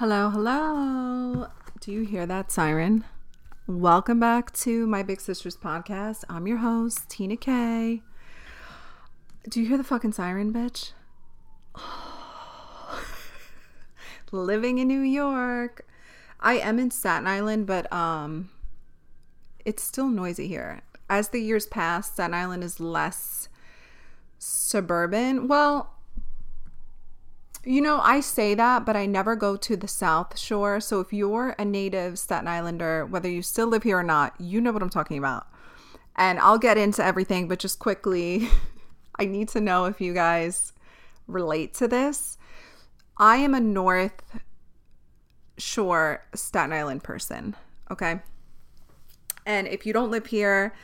Hello, hello. Do you hear that siren? Welcome back to my Big Sisters podcast. I'm your host, Tina K. Do you hear the fucking siren, bitch? Living in New York. I am in Staten Island, but um it's still noisy here. As the years pass, Staten Island is less suburban. Well, you know, I say that, but I never go to the South Shore. So if you're a native Staten Islander, whether you still live here or not, you know what I'm talking about. And I'll get into everything, but just quickly, I need to know if you guys relate to this. I am a North Shore Staten Island person, okay? And if you don't live here,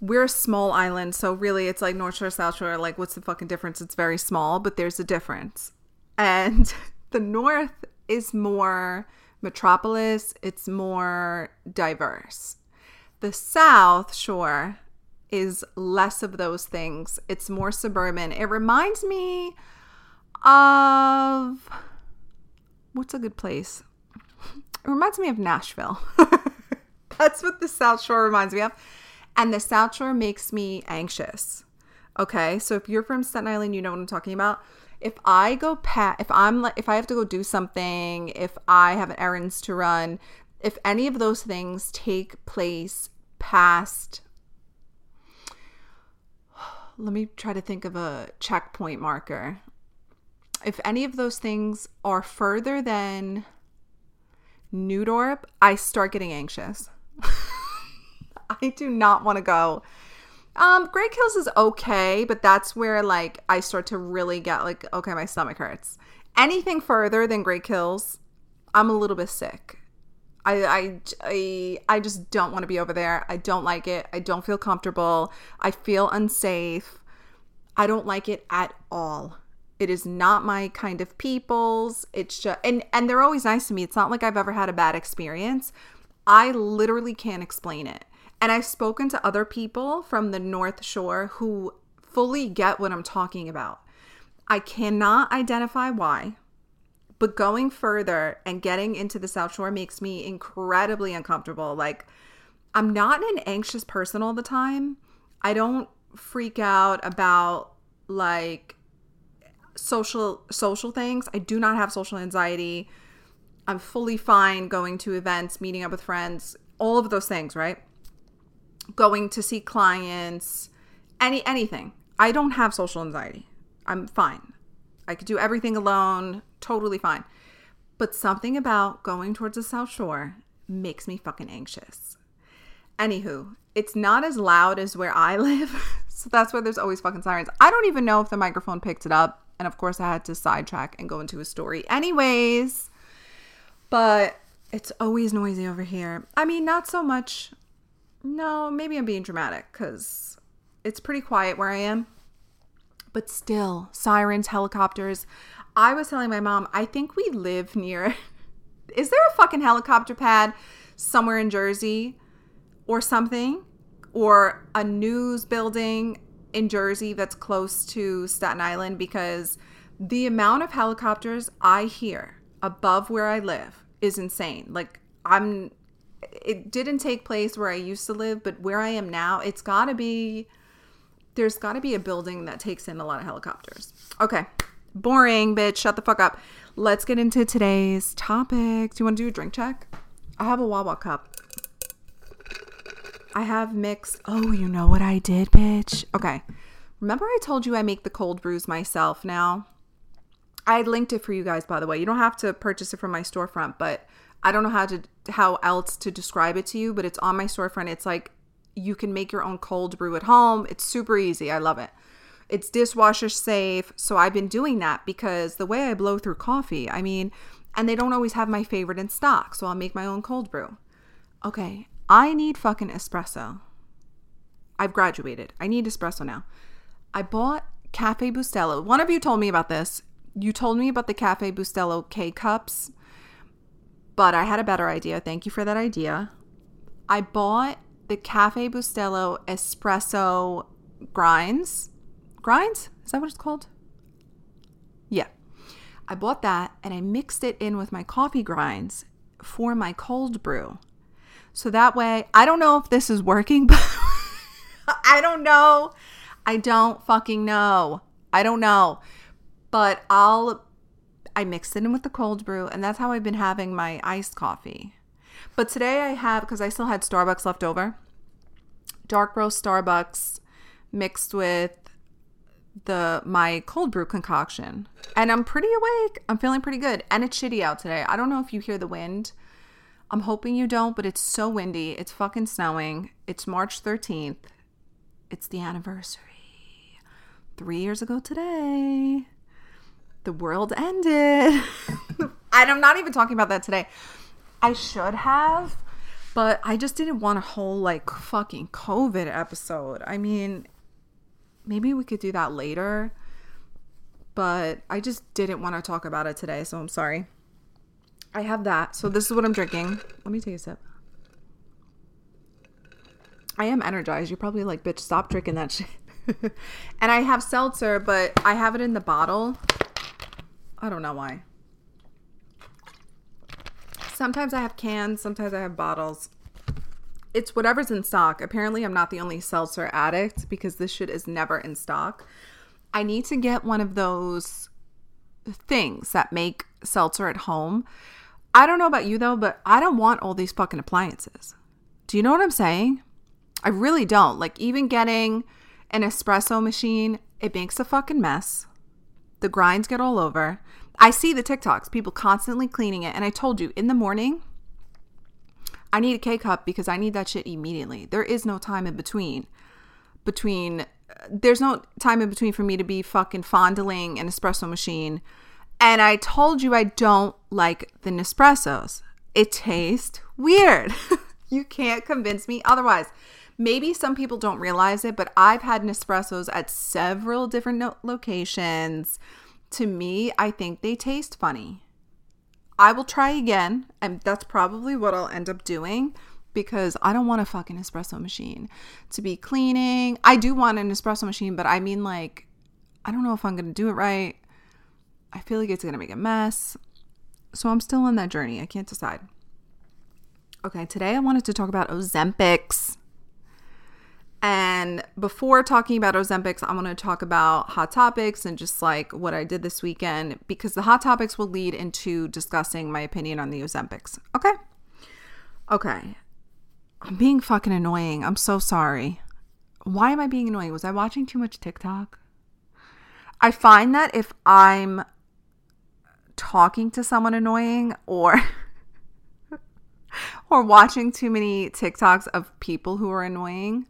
we're a small island, so really it's like North Shore, South Shore. Like, what's the fucking difference? It's very small, but there's a difference and the north is more metropolis, it's more diverse. The south shore is less of those things. It's more suburban. It reminds me of what's a good place? It reminds me of Nashville. That's what the South Shore reminds me of. And the South Shore makes me anxious. Okay, so if you're from Staten Island, you know what I'm talking about if I go pat, if I'm like, if I have to go do something, if I have errands to run, if any of those things take place past, let me try to think of a checkpoint marker. If any of those things are further than New Dorp, I start getting anxious. I do not want to go um, Great Kills is okay, but that's where like I start to really get like, okay, my stomach hurts. Anything further than Great Kills, I'm a little bit sick. I, I, I, I just don't want to be over there. I don't like it. I don't feel comfortable. I feel unsafe. I don't like it at all. It is not my kind of people's. It's just and and they're always nice to me. It's not like I've ever had a bad experience. I literally can't explain it. And I've spoken to other people from the North Shore who fully get what I'm talking about. I cannot identify why, but going further and getting into the South Shore makes me incredibly uncomfortable. Like, I'm not an anxious person all the time. I don't freak out about like social social things. I do not have social anxiety. I'm fully fine going to events, meeting up with friends, all of those things, right? Going to see clients, any anything. I don't have social anxiety. I'm fine. I could do everything alone, totally fine. But something about going towards the South Shore makes me fucking anxious. Anywho, it's not as loud as where I live. so that's why there's always fucking sirens. I don't even know if the microphone picked it up. And of course, I had to sidetrack and go into a story, anyways. But it's always noisy over here. I mean, not so much no, maybe I'm being dramatic because it's pretty quiet where I am. But still, sirens, helicopters. I was telling my mom, I think we live near. Is there a fucking helicopter pad somewhere in Jersey or something? Or a news building in Jersey that's close to Staten Island? Because the amount of helicopters I hear above where I live is insane. Like, I'm it didn't take place where I used to live, but where I am now, it's got to be there's got to be a building that takes in a lot of helicopters. Okay. Boring, bitch. Shut the fuck up. Let's get into today's topic. Do you want to do a drink check? I have a Wawa cup. I have mixed. Oh, you know what I did, bitch? Okay. Remember I told you I make the cold brews myself now? I linked it for you guys, by the way. You don't have to purchase it from my storefront, but I don't know how to how else to describe it to you, but it's on my storefront. It's like you can make your own cold brew at home. It's super easy. I love it. It's dishwasher safe. So I've been doing that because the way I blow through coffee, I mean, and they don't always have my favorite in stock. So I'll make my own cold brew. Okay, I need fucking espresso. I've graduated. I need espresso now. I bought Cafe Bustelo. One of you told me about this. You told me about the Cafe Bustelo K cups but I had a better idea. Thank you for that idea. I bought the Cafe Bustelo espresso grinds. Grinds? Is that what it's called? Yeah. I bought that and I mixed it in with my coffee grinds for my cold brew. So that way, I don't know if this is working, but I don't know. I don't fucking know. I don't know. But I'll I mixed it in with the cold brew and that's how I've been having my iced coffee. But today I have because I still had Starbucks left over. Dark roast Starbucks mixed with the my cold brew concoction. And I'm pretty awake. I'm feeling pretty good. And it's shitty out today. I don't know if you hear the wind. I'm hoping you don't, but it's so windy. It's fucking snowing. It's March 13th. It's the anniversary. 3 years ago today. The world ended. and I'm not even talking about that today. I should have, but I just didn't want a whole like fucking COVID episode. I mean, maybe we could do that later, but I just didn't want to talk about it today, so I'm sorry. I have that. So this is what I'm drinking. Let me take a sip. I am energized. You're probably like, bitch, stop drinking that shit. and I have seltzer, but I have it in the bottle. I don't know why. Sometimes I have cans, sometimes I have bottles. It's whatever's in stock. Apparently, I'm not the only seltzer addict because this shit is never in stock. I need to get one of those things that make seltzer at home. I don't know about you though, but I don't want all these fucking appliances. Do you know what I'm saying? I really don't. Like, even getting an espresso machine, it makes a fucking mess. The grinds get all over. I see the TikToks, people constantly cleaning it. And I told you in the morning, I need a K cup because I need that shit immediately. There is no time in between. Between, there's no time in between for me to be fucking fondling an espresso machine. And I told you I don't like the Nespressos. It tastes weird. you can't convince me otherwise. Maybe some people don't realize it, but I've had Nespressos at several different locations. To me, I think they taste funny. I will try again, and that's probably what I'll end up doing because I don't want a fucking espresso machine to be cleaning. I do want an espresso machine, but I mean, like, I don't know if I'm to do it right. I feel like it's to make a mess. So I'm still on that journey. I can't decide. Okay, today I wanted to talk about Ozempics. And before talking about Ozempics, I want to talk about hot topics and just like what I did this weekend because the hot topics will lead into discussing my opinion on the Ozempics. Okay. Okay. I'm being fucking annoying. I'm so sorry. Why am I being annoying? Was I watching too much TikTok? I find that if I'm talking to someone annoying or or watching too many TikToks of people who are annoying,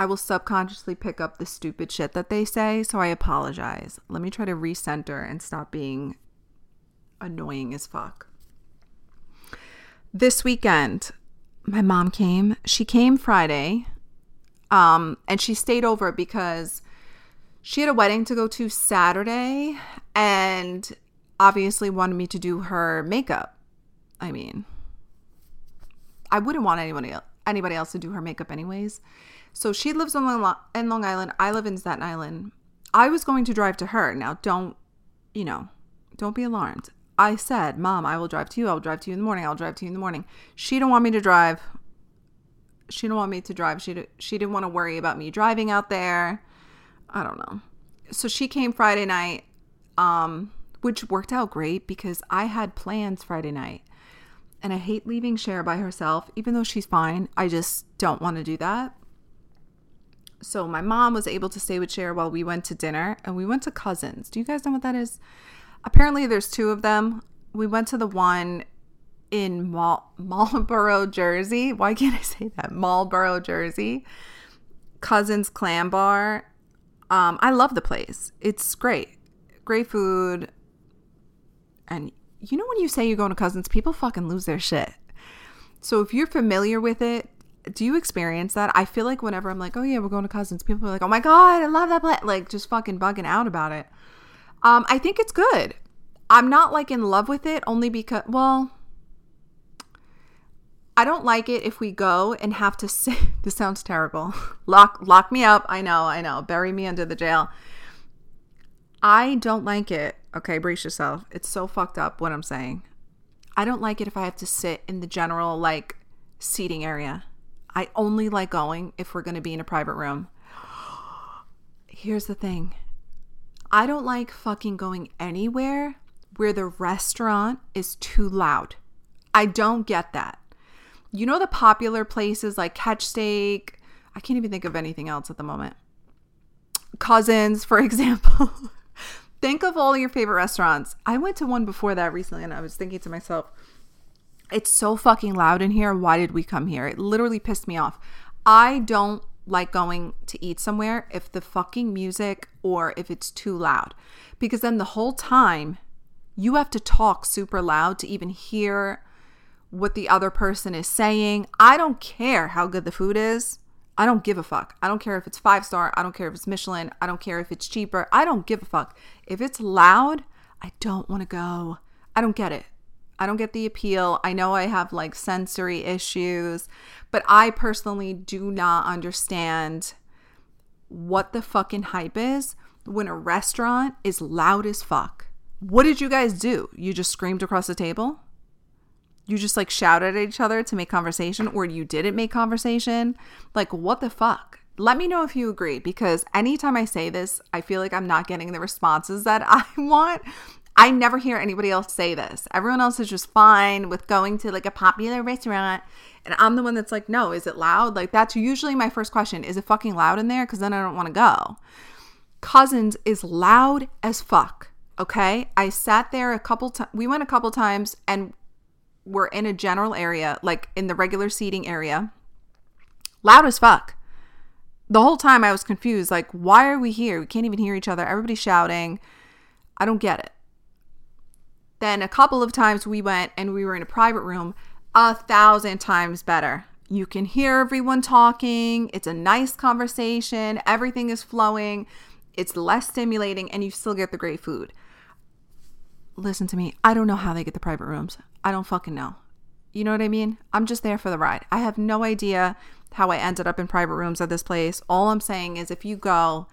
I will subconsciously pick up the stupid shit that they say. So I apologize. Let me try to recenter and stop being annoying as fuck. This weekend, my mom came. She came Friday. Um, and she stayed over because she had a wedding to go to Saturday and obviously wanted me to do her makeup. I mean, I wouldn't want anybody anybody else to do her makeup anyways. So she lives in Long, in Long Island. I live in Staten Island. I was going to drive to her. Now, don't, you know, don't be alarmed. I said, Mom, I will drive to you. I'll drive to you in the morning. I'll drive to you in the morning. She didn't want me to drive. She didn't want me to drive. She, she didn't want to worry about me driving out there. I don't know. So she came Friday night, um, which worked out great because I had plans Friday night. And I hate leaving Cher by herself, even though she's fine. I just don't want to do that. So my mom was able to stay with Cher while we went to dinner and we went to Cousins. Do you guys know what that is? Apparently there's two of them. We went to the one in Mal- Marlboro, Jersey. Why can't I say that? Marlboro, Jersey. Cousins Clam Bar. Um, I love the place. It's great. Great food. And you know when you say you're going to Cousins, people fucking lose their shit. So if you're familiar with it, do you experience that? I feel like whenever I'm like, oh yeah, we're going to cousins, people are like, oh my god, I love that place, like just fucking bugging out about it. Um, I think it's good. I'm not like in love with it only because, well, I don't like it if we go and have to sit. This sounds terrible. lock lock me up. I know, I know. Bury me under the jail. I don't like it. Okay, brace yourself. It's so fucked up what I'm saying. I don't like it if I have to sit in the general like seating area. I only like going if we're going to be in a private room. Here's the thing. I don't like fucking going anywhere where the restaurant is too loud. I don't get that. You know the popular places like Catch Steak. I can't even think of anything else at the moment. Cousins, for example. think of all your favorite restaurants. I went to one before that recently and I was thinking to myself, it's so fucking loud in here. Why did we come here? It literally pissed me off. I don't like going to eat somewhere if the fucking music or if it's too loud. Because then the whole time you have to talk super loud to even hear what the other person is saying. I don't care how good the food is. I don't give a fuck. I don't care if it's five star. I don't care if it's Michelin. I don't care if it's cheaper. I don't give a fuck. If it's loud, I don't want to go. I don't get it. I don't get the appeal. I know I have like sensory issues, but I personally do not understand what the fucking hype is when a restaurant is loud as fuck. What did you guys do? You just screamed across the table? You just like shouted at each other to make conversation or you didn't make conversation? Like, what the fuck? Let me know if you agree because anytime I say this, I feel like I'm not getting the responses that I want. I never hear anybody else say this. Everyone else is just fine with going to like a popular restaurant. And I'm the one that's like, no, is it loud? Like, that's usually my first question. Is it fucking loud in there? Because then I don't want to go. Cousins is loud as fuck. Okay. I sat there a couple times. We went a couple times and we're in a general area, like in the regular seating area. Loud as fuck. The whole time I was confused. Like, why are we here? We can't even hear each other. Everybody's shouting. I don't get it. Then a couple of times we went and we were in a private room, a thousand times better. You can hear everyone talking. It's a nice conversation. Everything is flowing. It's less stimulating and you still get the great food. Listen to me. I don't know how they get the private rooms. I don't fucking know. You know what I mean? I'm just there for the ride. I have no idea how I ended up in private rooms at this place. All I'm saying is if you go,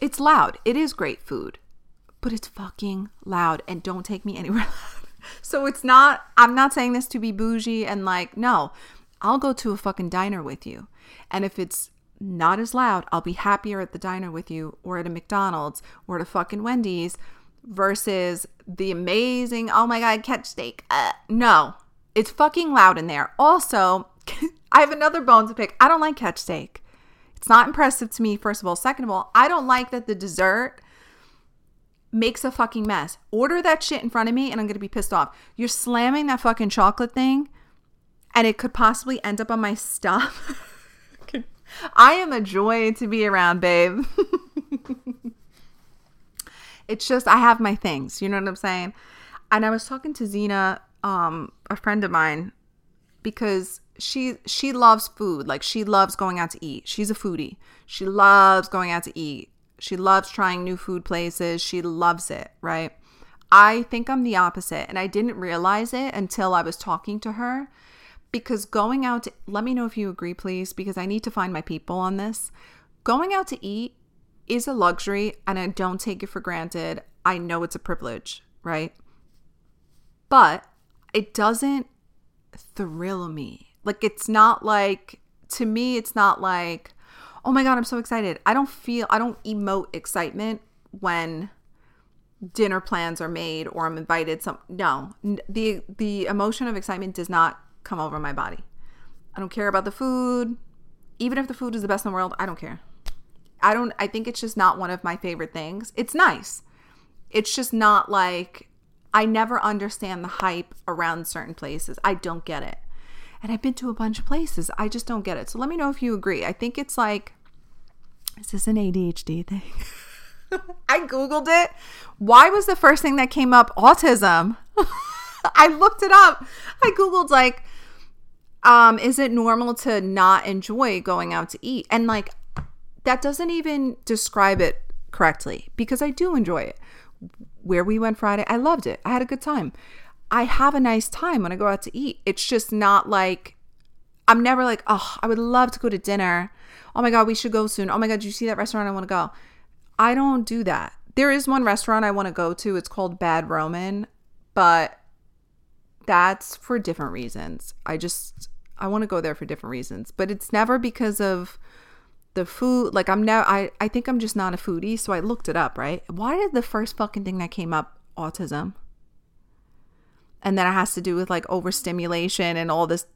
it's loud. It is great food but it's fucking loud and don't take me anywhere so it's not, I'm not saying this to be bougie and like, no, I'll go to a fucking diner with you. And if it's not as loud, I'll be happier at the diner with you or at a McDonald's or at a fucking Wendy's versus the amazing, oh my God, catch steak. Uh, no, it's fucking loud in there. Also, I have another bone to pick. I don't like catch steak. It's not impressive to me, first of all. Second of all, I don't like that the dessert makes a fucking mess. Order that shit in front of me and I'm going to be pissed off. You're slamming that fucking chocolate thing and it could possibly end up on my stuff. I am a joy to be around, babe. it's just I have my things, you know what I'm saying? And I was talking to Zena, um, a friend of mine, because she she loves food. Like she loves going out to eat. She's a foodie. She loves going out to eat. She loves trying new food places. She loves it, right? I think I'm the opposite. And I didn't realize it until I was talking to her because going out to, let me know if you agree, please, because I need to find my people on this. Going out to eat is a luxury and I don't take it for granted. I know it's a privilege, right? But it doesn't thrill me. Like, it's not like, to me, it's not like, oh my God, I'm so excited. I don't feel, I don't emote excitement when dinner plans are made or I'm invited some no. The the emotion of excitement does not come over my body. I don't care about the food. Even if the food is the best in the world I don't care. I don't I think it's just not one of my favorite things. It's nice. It's just not like I never understand the hype around certain places. I don't get it and I've been to a bunch of places. I just don't get it. So let me know if you agree. I think it's like, is this an ADHD thing? I Googled it. Why was the first thing that came up autism? I looked it up. I Googled, like, um, is it normal to not enjoy going out to eat? And, like, that doesn't even describe it correctly because I do enjoy it. Where we went Friday, I loved it. I had a good time. I have a nice time when I go out to eat. It's just not like I'm never like, oh, I would love to go to dinner. Oh my God, we should go soon. Oh my God, do you see that restaurant? I want to go. I don't do that. there is one restaurant I want to go to. It's called Bad Roman, but that's for different reasons. I just I want to go there for different reasons, but it's never because of the food. Like I'm now I I think I'm just not a foodie, so I looked it up, right? Why did the first fucking thing that came up autism? And then it has to do with like overstimulation and all this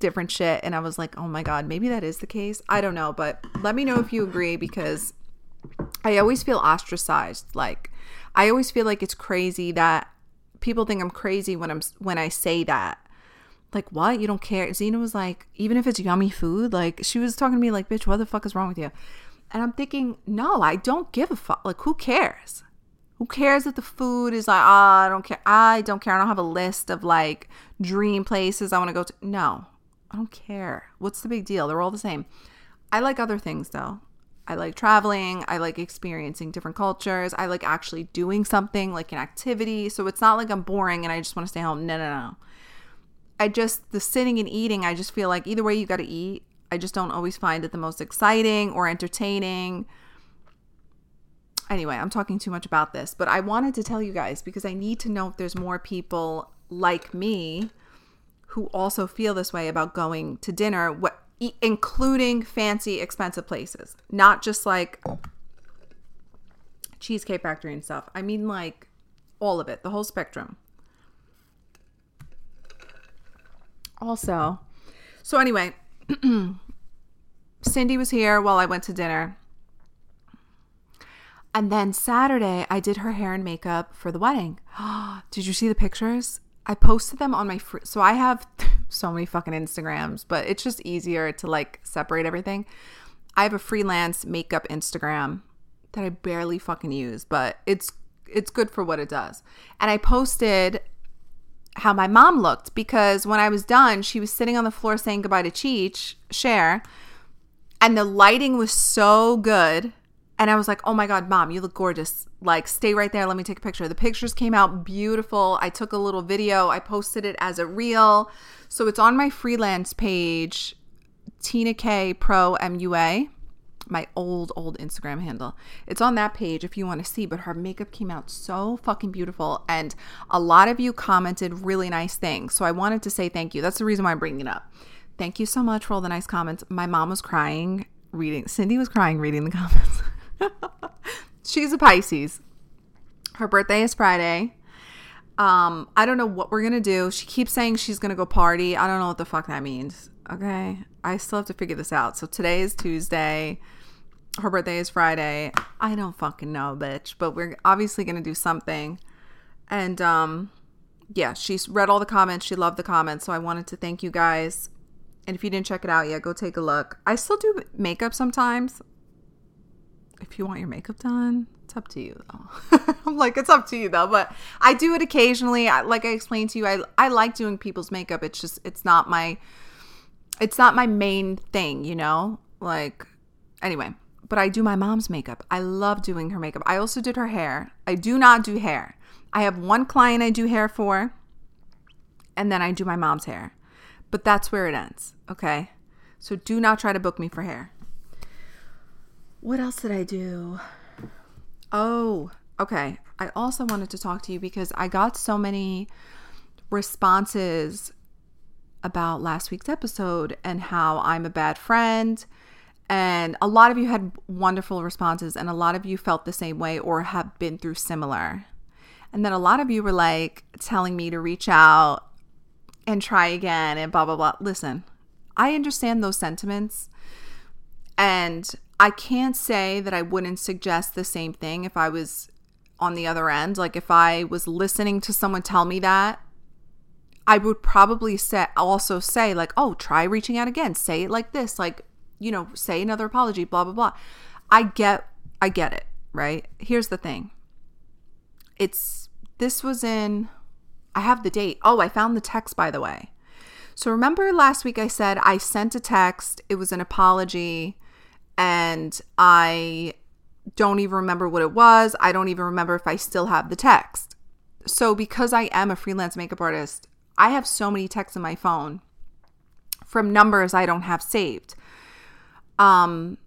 different shit and I was like, "Oh my god, maybe that is the case." I don't know, but let me know if you agree because I always feel ostracized. Like I always feel like it's crazy that people think I'm crazy when I'm when I say that. Like what? You don't care? Zena was like, even if it's yummy food, like she was talking to me like, "Bitch, what the fuck is wrong with you?" And I'm thinking, "No, I don't give a fuck. Like who cares?" Who cares if the food is like, oh, I don't care. I don't care. I don't have a list of like dream places I want to go to. No, I don't care. What's the big deal? They're all the same. I like other things though. I like traveling. I like experiencing different cultures. I like actually doing something like an activity. So it's not like I'm boring and I just want to stay home. No, no, no. I just, the sitting and eating, I just feel like either way you got to eat. I just don't always find it the most exciting or entertaining. Anyway, I'm talking too much about this, but I wanted to tell you guys because I need to know if there's more people like me who also feel this way about going to dinner, what including fancy expensive places, not just like Cheesecake Factory and stuff. I mean like all of it, the whole spectrum. Also, so anyway, Cindy was here while I went to dinner. And then Saturday, I did her hair and makeup for the wedding. did you see the pictures? I posted them on my free. So I have so many fucking Instagrams, but it's just easier to like separate everything. I have a freelance makeup Instagram that I barely fucking use, but it's it's good for what it does. And I posted how my mom looked because when I was done, she was sitting on the floor saying goodbye to Cheech, Cher, and the lighting was so good and I was like, oh my God, mom, you look gorgeous. Like, stay right there. Let me take a picture. The pictures came out beautiful. I took a little video, I posted it as a reel. So it's on my freelance page, Tina K Pro MUA, my old, old Instagram handle. It's on that page if you want to see, but her makeup came out so fucking beautiful. And a lot of you commented really nice things. So I wanted to say thank you. That's the reason why I'm bringing it up. Thank you so much for all the nice comments. My mom was crying reading, Cindy was crying reading the comments. She's a Pisces. Her birthday is Friday. Um, I don't know what we're gonna do. She keeps saying she's gonna go party. I don't know what the fuck that means. Okay. I still have to figure this out. So today is Tuesday. Her birthday is Friday. I don't fucking know, bitch. But we're obviously gonna do something. And um yeah, she's read all the comments. She loved the comments. So I wanted to thank you guys. And if you didn't check it out yet, go take a look. I still do makeup sometimes if you want your makeup done, it's up to you though. I'm like, it's up to you though. But I do it occasionally. I, like I explained to you, I I like doing people's makeup. It's just it's not my it's not my main thing, you know? Like anyway, but I do my mom's makeup. I love doing her makeup. I also did her hair. I do not do hair. I have one client I do hair for, and then I do my mom's hair. But that's where it ends, okay? So do not try to book me for hair. What else did I do? Oh, okay. I also wanted to talk to you because I got so many responses about last week's episode and how I'm a bad friend. And a lot of you had wonderful responses, and a lot of you felt the same way or have been through similar. And then a lot of you were like telling me to reach out and try again and blah, blah, blah. Listen, I understand those sentiments. And I can't say that I wouldn't suggest the same thing if I was on the other end. Like if I was listening to someone tell me that, I would probably say also say like, "Oh, try reaching out again. Say it like this. Like, you know, say another apology, blah blah blah." I get I get it, right? Here's the thing. It's this was in I have the date. Oh, I found the text by the way. So remember last week I said I sent a text. It was an apology and I don't even remember what it was. I don't even remember if I still have the text. So, because I am a freelance makeup artist, I have so many texts in my phone from numbers I don't have saved. Um,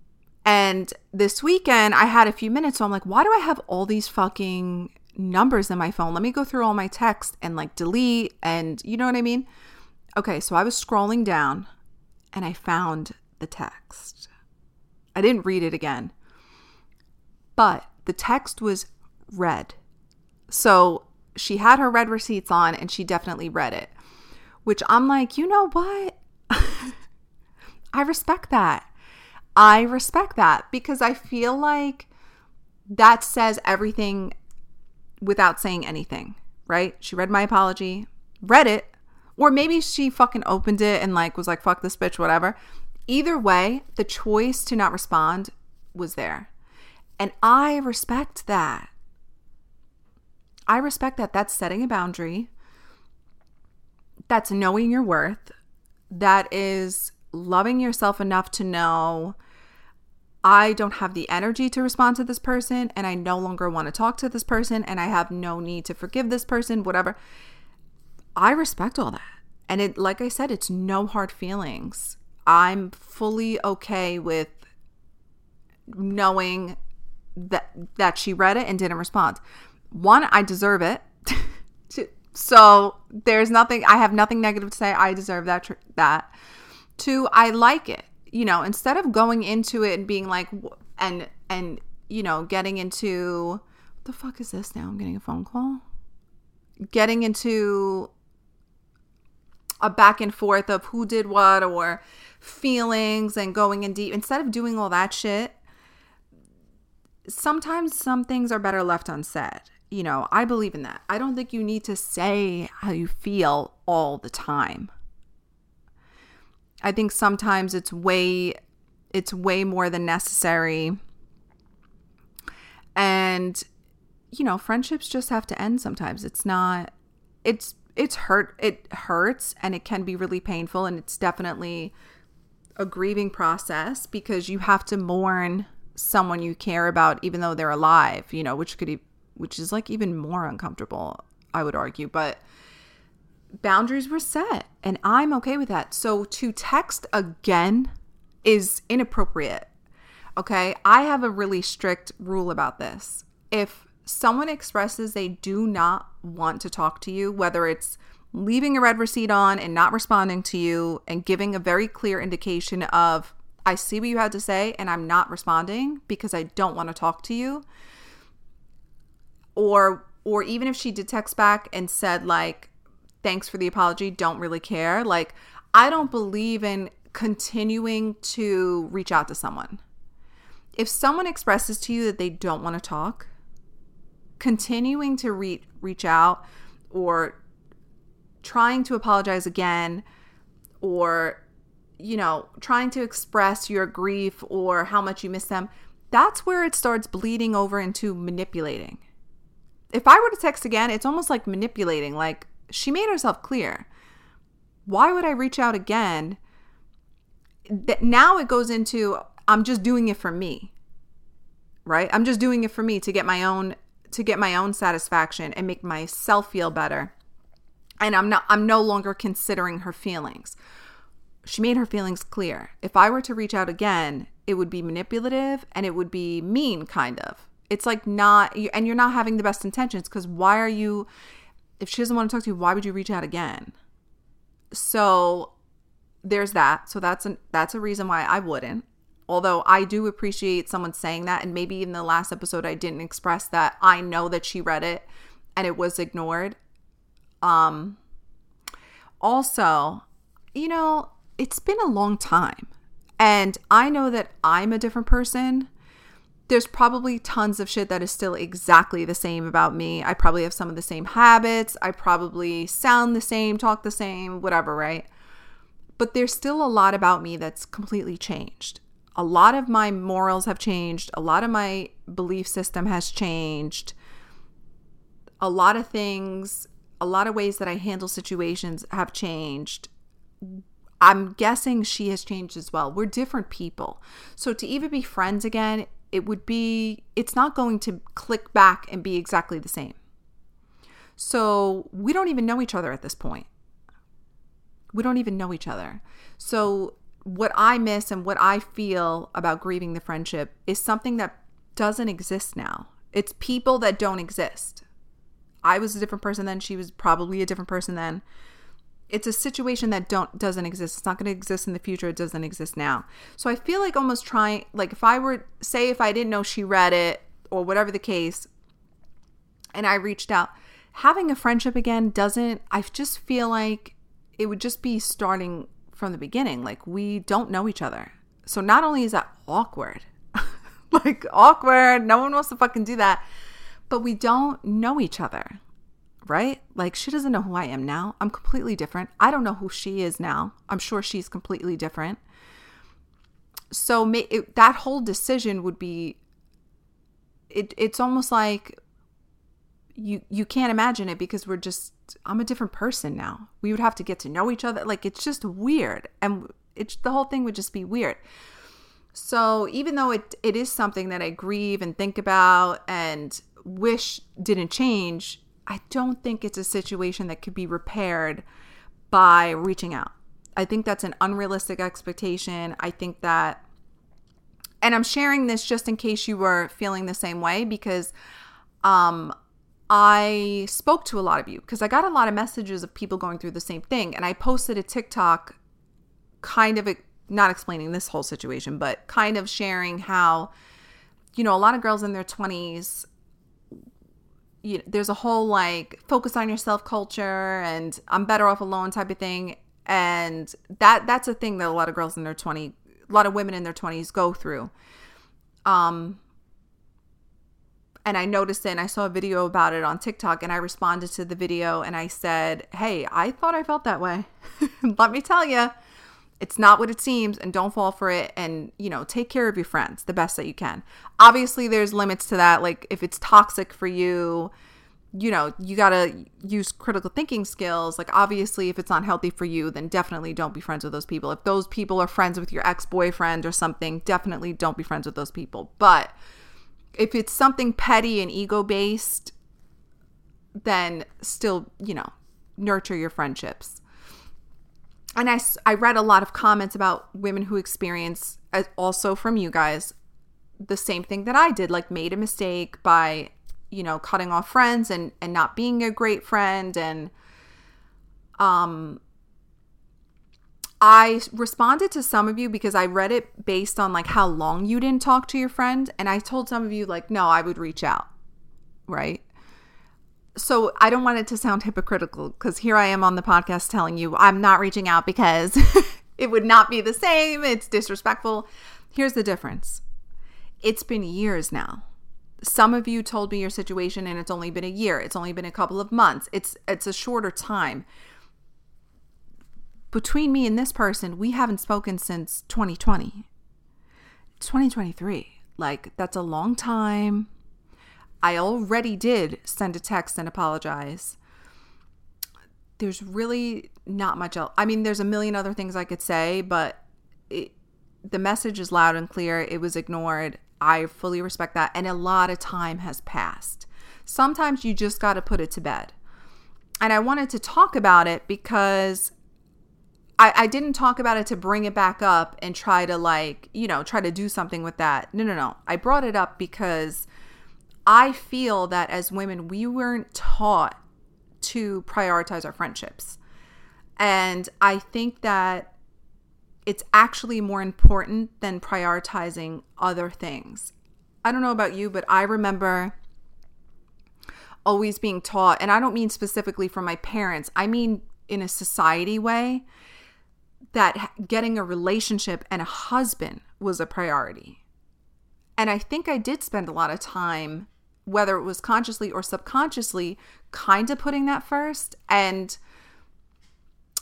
And this weekend, I had a few minutes. So I'm like, why do I have all these fucking numbers in my phone? Let me go through all my texts and like delete. And you know what I mean? Okay. So I was scrolling down and I found the text. I didn't read it again, but the text was read. So she had her read receipts on and she definitely read it, which I'm like, you know what? I respect that. I respect that because I feel like that says everything without saying anything, right? She read my apology, read it, or maybe she fucking opened it and like was like, fuck this bitch, whatever. Either way, the choice to not respond was there. And I respect that. I respect that. That's setting a boundary. That's knowing your worth. That is loving yourself enough to know I don't have the energy to respond to this person and I no longer want to talk to this person and I have no need to forgive this person, whatever. I respect all that. And it like I said, it's no hard feelings. I'm fully okay with knowing that that she read it and didn't respond. One, I deserve it. so there's nothing I have nothing negative to say. I deserve that tr- that. Two, I like it you know, instead of going into it and being like, and, and, you know, getting into, what the fuck is this now? I'm getting a phone call. Getting into a back and forth of who did what or feelings and going in deep. Instead of doing all that shit, sometimes some things are better left unsaid. You know, I believe in that. I don't think you need to say how you feel all the time. I think sometimes it's way it's way more than necessary. And you know, friendships just have to end sometimes. It's not it's it's hurt it hurts and it can be really painful and it's definitely a grieving process because you have to mourn someone you care about even though they're alive, you know, which could which is like even more uncomfortable, I would argue, but boundaries were set and I'm okay with that. So to text again is inappropriate. Okay. I have a really strict rule about this. If someone expresses they do not want to talk to you, whether it's leaving a read receipt on and not responding to you and giving a very clear indication of, I see what you had to say and I'm not responding because I don't want to talk to you. Or, or even if she did text back and said, like, thanks for the apology, don't really care. Like, I don't believe in continuing to reach out to someone. If someone expresses to you that they don't want to talk, continuing to reach reach out or trying to apologize again or you know, trying to express your grief or how much you miss them, that's where it starts bleeding over into manipulating. If I were to text again, it's almost like manipulating, like she made herself clear. Why would I reach out again? That now it goes into I'm just doing it for me. Right? I'm just doing it for me to get my own to get my own satisfaction and make myself feel better. And I'm not I'm no longer considering her feelings. She made her feelings clear. If I were to reach out again, it would be manipulative and it would be mean kind of. It's like not and you're not having the best intentions cuz why are you if she doesn't want to talk to you, why would you reach out again? So there's that. So that's a that's a reason why I wouldn't. Although I do appreciate someone saying that and maybe in the last episode I didn't express that I know that she read it and it was ignored. Um also, you know, it's been a long time. And I know that I'm a different person there's probably tons of shit that is still exactly the same about me. I probably have some of the same habits. I probably sound the same, talk the same, whatever, right? But there's still a lot about me that's completely changed. A lot of my morals have changed. A lot of my belief system has changed. A lot of things, a lot of ways that I handle situations have changed. I'm guessing she has changed as well. We're different people. So to even be friends again it would be, it's not going to click back and be exactly the same. So we don't even know each other at this point. We don't even know each other. So what I miss and what I feel about grieving the friendship is something that doesn't exist now. It's people that don't exist. I was a different person then, she was probably a different person then. It's a situation that don't doesn't exist. It's not going to exist in the future. It doesn't exist now. So I feel like almost trying like if I were say if I didn't know she read it or whatever the case and I reached out, having a friendship again doesn't I just feel like it would just be starting from the beginning. Like we don't know each other. So not only is that awkward, like awkward, no one wants to fucking do that, but we don't know each other. Right? Like she doesn't know who I am now. I'm completely different. I don't know who she is now. I'm sure she's completely different. So it, that whole decision would be it, it's almost like you you can't imagine it because we're just I'm a different person now. We would have to get to know each other. Like it's just weird, and it's the whole thing would just be weird. So even though it it is something that I grieve and think about and wish didn't change, I don't think it's a situation that could be repaired by reaching out. I think that's an unrealistic expectation. I think that and I'm sharing this just in case you were feeling the same way because um I spoke to a lot of you because I got a lot of messages of people going through the same thing. And I posted a TikTok kind of not explaining this whole situation, but kind of sharing how, you know, a lot of girls in their 20s, you know, there's a whole like focus on yourself culture and I'm better off alone type of thing. And that that's a thing that a lot of girls in their 20, a lot of women in their 20s go through. Um, and I noticed it and I saw a video about it on TikTok and I responded to the video and I said, Hey, I thought I felt that way. Let me tell you, it's not what it seems and don't fall for it. And, you know, take care of your friends the best that you can. Obviously, there's limits to that. Like, if it's toxic for you, you know, you got to use critical thinking skills. Like, obviously, if it's not healthy for you, then definitely don't be friends with those people. If those people are friends with your ex boyfriend or something, definitely don't be friends with those people. But, if it's something petty and ego based, then still, you know, nurture your friendships. And I, I read a lot of comments about women who experience, also from you guys, the same thing that I did, like made a mistake by, you know, cutting off friends and, and not being a great friend and, um, I responded to some of you because I read it based on like how long you didn't talk to your friend. And I told some of you, like, no, I would reach out. Right. So I don't want it to sound hypocritical because here I am on the podcast telling you I'm not reaching out because it would not be the same. It's disrespectful. Here's the difference it's been years now. Some of you told me your situation and it's only been a year. It's only been a couple of months. It's it's a shorter time between me and this person, we haven't spoken since 2020. 2023. Like, that's a long time. I already did send a text and apologize. There's really not much else. I mean, there's a million other things I could say, but it, the message is loud and clear. It was ignored. I fully respect that. And a lot of time has passed. Sometimes you just got to put it to bed. And I wanted to talk about it because I, I didn't talk about it to bring it back up and try to like, you know, try to do something with that. No, no, no. I brought it up because I feel that as women, we weren't taught to prioritize our friendships. And I think that it's actually more important than prioritizing other things. I don't know about you, but I remember always being taught, and I don't mean specifically from my parents, I mean in a society way that getting a relationship and a husband was a priority. And I think I did spend a lot of time, whether it was consciously or subconsciously, kind of putting that first. And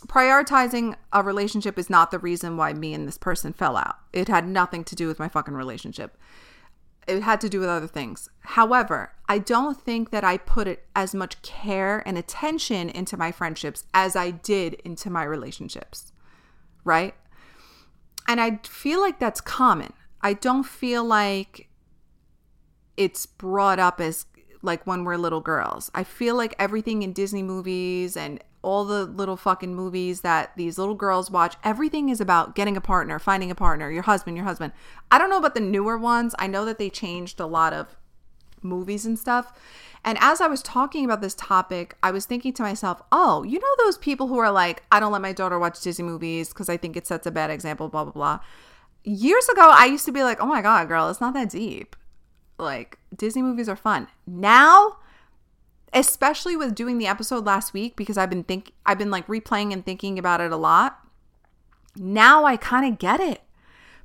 prioritizing a relationship is not the reason why me and this person fell out. It had nothing to do with my fucking relationship. It had to do with other things. However, I don't think that I put it as much care and attention into my friendships as I did into my relationships right? And I feel like that's common. I don't feel like it's brought up as like when we're little girls. I feel like everything in Disney movies and all the little fucking movies that these little girls watch, everything is about getting a partner, finding a partner, your husband, your husband. I don't know about the newer ones. I know that they changed a lot of movies and stuff. And as I was talking about this topic, I was thinking to myself, oh, you know, those people who are like, I don't let my daughter watch Disney movies because I think it sets a bad example, blah, blah, blah. Years ago, I used to be like, oh my God, girl, it's not that deep. Like, Disney movies are fun. Now, especially with doing the episode last week because I've been think I've been like replaying and thinking about it a lot. Now I kind of get it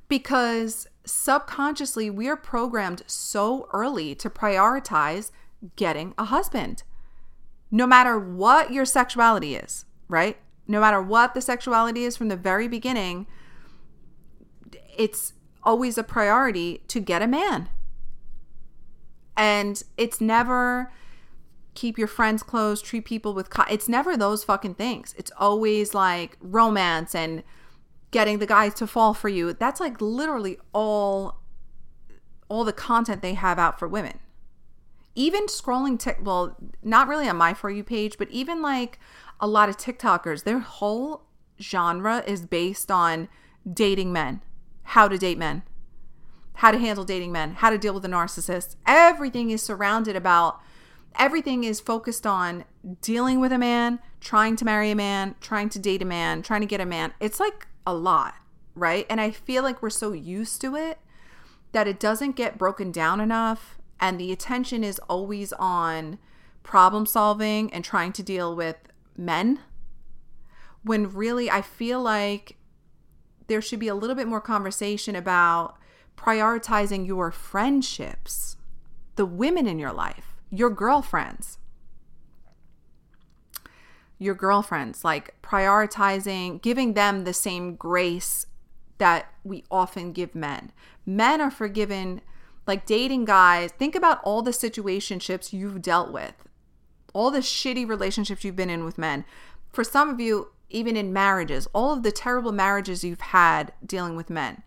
because subconsciously we are programmed so early to prioritize getting a husband. No matter what your sexuality is, right? No matter what the sexuality is from the very beginning, it's always a priority to get a man. And it's never keep your friends close, treat people with co- it's never those fucking things. It's always like romance and getting the guys to fall for you. That's like literally all all the content they have out for women. Even scrolling tick well, not really on my for you page, but even like a lot of TikTokers, their whole genre is based on dating men, how to date men, how to handle dating men, how to deal with a narcissist. Everything is surrounded about everything is focused on dealing with a man, trying to marry a man, trying to date a man, trying to get a man. It's like a lot, right? And I feel like we're so used to it that it doesn't get broken down enough. And the attention is always on problem solving and trying to deal with men. When really, I feel like there should be a little bit more conversation about prioritizing your friendships, the women in your life your girlfriends your girlfriends like prioritizing giving them the same grace that we often give men. Men are forgiven like dating guys think about all the situationships you've dealt with all the shitty relationships you've been in with men. For some of you even in marriages all of the terrible marriages you've had dealing with men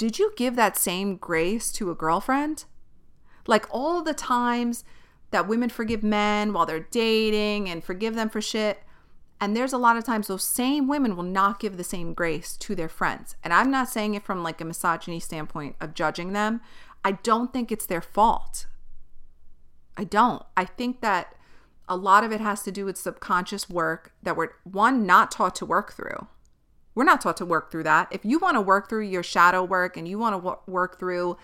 did you give that same grace to a girlfriend? Like all the times that women forgive men while they're dating and forgive them for shit. And there's a lot of times those same women will not give the same grace to their friends. And I'm not saying it from like a misogyny standpoint of judging them. I don't think it's their fault. I don't. I think that a lot of it has to do with subconscious work that we're one not taught to work through. We're not taught to work through that. If you want to work through your shadow work and you want to work through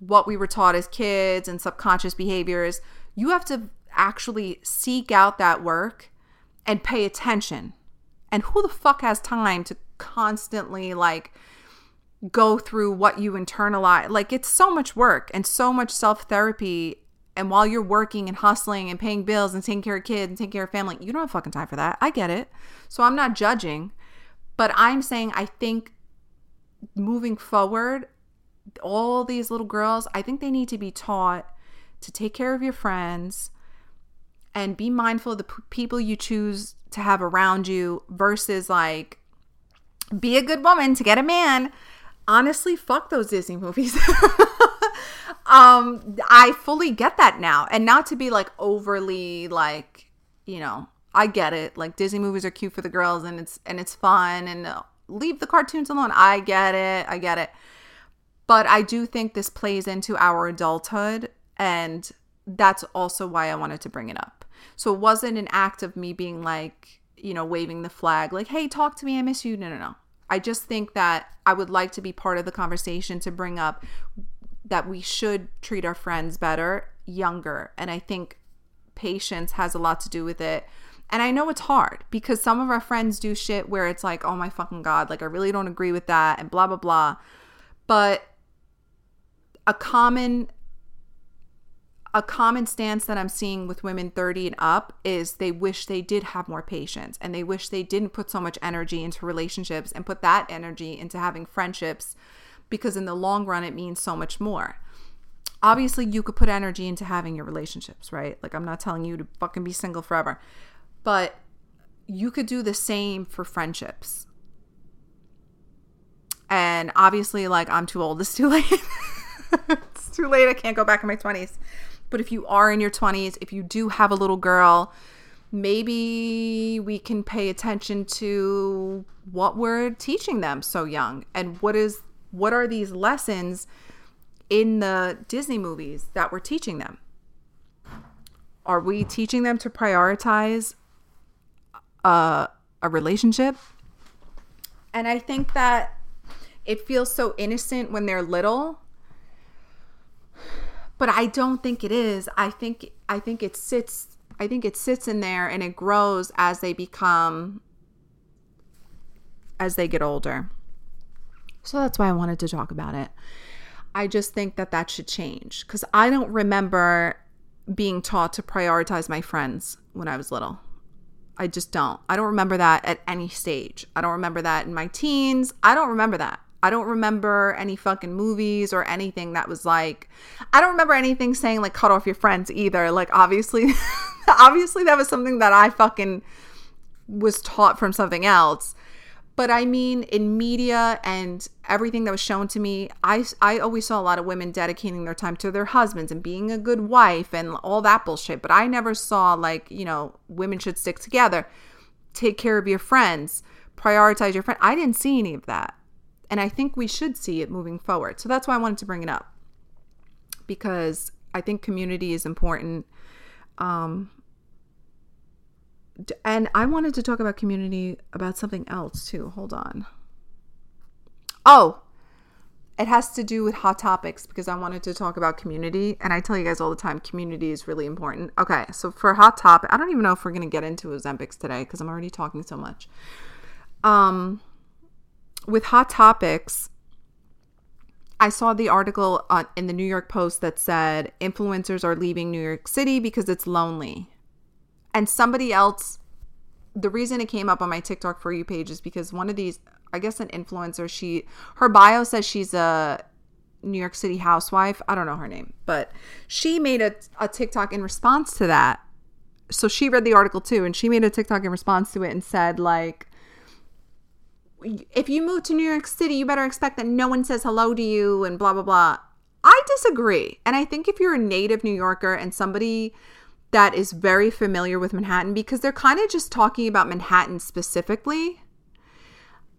what we were taught as kids and subconscious behaviors, you have to actually seek out that work and pay attention. And who the fuck has time to constantly like go through what you internalize? Like it's so much work and so much self therapy. And while you're working and hustling and paying bills and taking care of kids and taking care of family, you don't have fucking time for that. I get it. So I'm not judging, but I'm saying I think moving forward, all these little girls, I think they need to be taught to take care of your friends and be mindful of the p- people you choose to have around you versus like be a good woman to get a man. Honestly, fuck those Disney movies. um I fully get that now and not to be like overly like, you know, I get it. Like Disney movies are cute for the girls and it's and it's fun and uh, leave the cartoons alone. I get it. I get it. But I do think this plays into our adulthood and that's also why I wanted to bring it up. So it wasn't an act of me being like, you know, waving the flag, like, hey, talk to me, I miss you. No, no, no. I just think that I would like to be part of the conversation to bring up that we should treat our friends better younger. And I think patience has a lot to do with it. And I know it's hard because some of our friends do shit where it's like, oh my fucking God, like I really don't agree with that and blah, blah, blah. But a common a common stance that I'm seeing with women 30 and up is they wish they did have more patience and they wish they didn't put so much energy into relationships and put that energy into having friendships because in the long run it means so much more. Obviously, you could put energy into having your relationships, right? Like I'm not telling you to fucking be single forever. But you could do the same for friendships. And obviously, like I'm too old, it's too late. it's too late. I can't go back in my 20s. But if you are in your 20s, if you do have a little girl, maybe we can pay attention to what we're teaching them so young and what is what are these lessons in the Disney movies that we're teaching them? Are we teaching them to prioritize a, a relationship? And I think that it feels so innocent when they're little. But I don't think it is. I think I think it sits I think it sits in there and it grows as they become as they get older. So that's why I wanted to talk about it. I just think that that should change cuz I don't remember being taught to prioritize my friends when I was little. I just don't. I don't remember that at any stage. I don't remember that in my teens. I don't remember that. I don't remember any fucking movies or anything that was like I don't remember anything saying like cut off your friends either. Like obviously obviously that was something that I fucking was taught from something else. But I mean, in media and everything that was shown to me, I, I always saw a lot of women dedicating their time to their husbands and being a good wife and all that bullshit. But I never saw, like, you know, women should stick together, take care of your friends, prioritize your friend. I didn't see any of that. And I think we should see it moving forward. So that's why I wanted to bring it up because I think community is important. Um, and I wanted to talk about community about something else too. Hold on. Oh, it has to do with hot topics because I wanted to talk about community. And I tell you guys all the time, community is really important. Okay, so for hot topic, I don't even know if we're gonna get into Ozempics today because I'm already talking so much. Um, with hot topics, I saw the article on, in the New York Post that said influencers are leaving New York City because it's lonely and somebody else the reason it came up on my TikTok for you page is because one of these I guess an influencer she her bio says she's a New York City housewife. I don't know her name, but she made a, a TikTok in response to that. So she read the article too, and she made a TikTok in response to it and said, like, if you move to New York City, you better expect that no one says hello to you and blah, blah, blah. I disagree. And I think if you're a native New Yorker and somebody that is very familiar with Manhattan because they're kind of just talking about Manhattan specifically.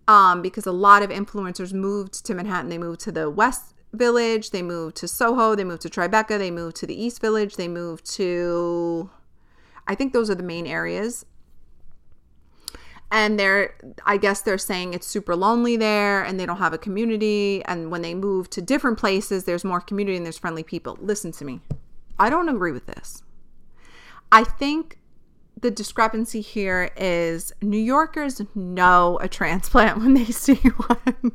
Um, because a lot of influencers moved to Manhattan. They moved to the West Village, they moved to Soho, they moved to Tribeca, they moved to the East Village, they moved to, I think those are the main areas. And they're, I guess they're saying it's super lonely there and they don't have a community. And when they move to different places, there's more community and there's friendly people. Listen to me. I don't agree with this. I think the discrepancy here is New Yorkers know a transplant when they see one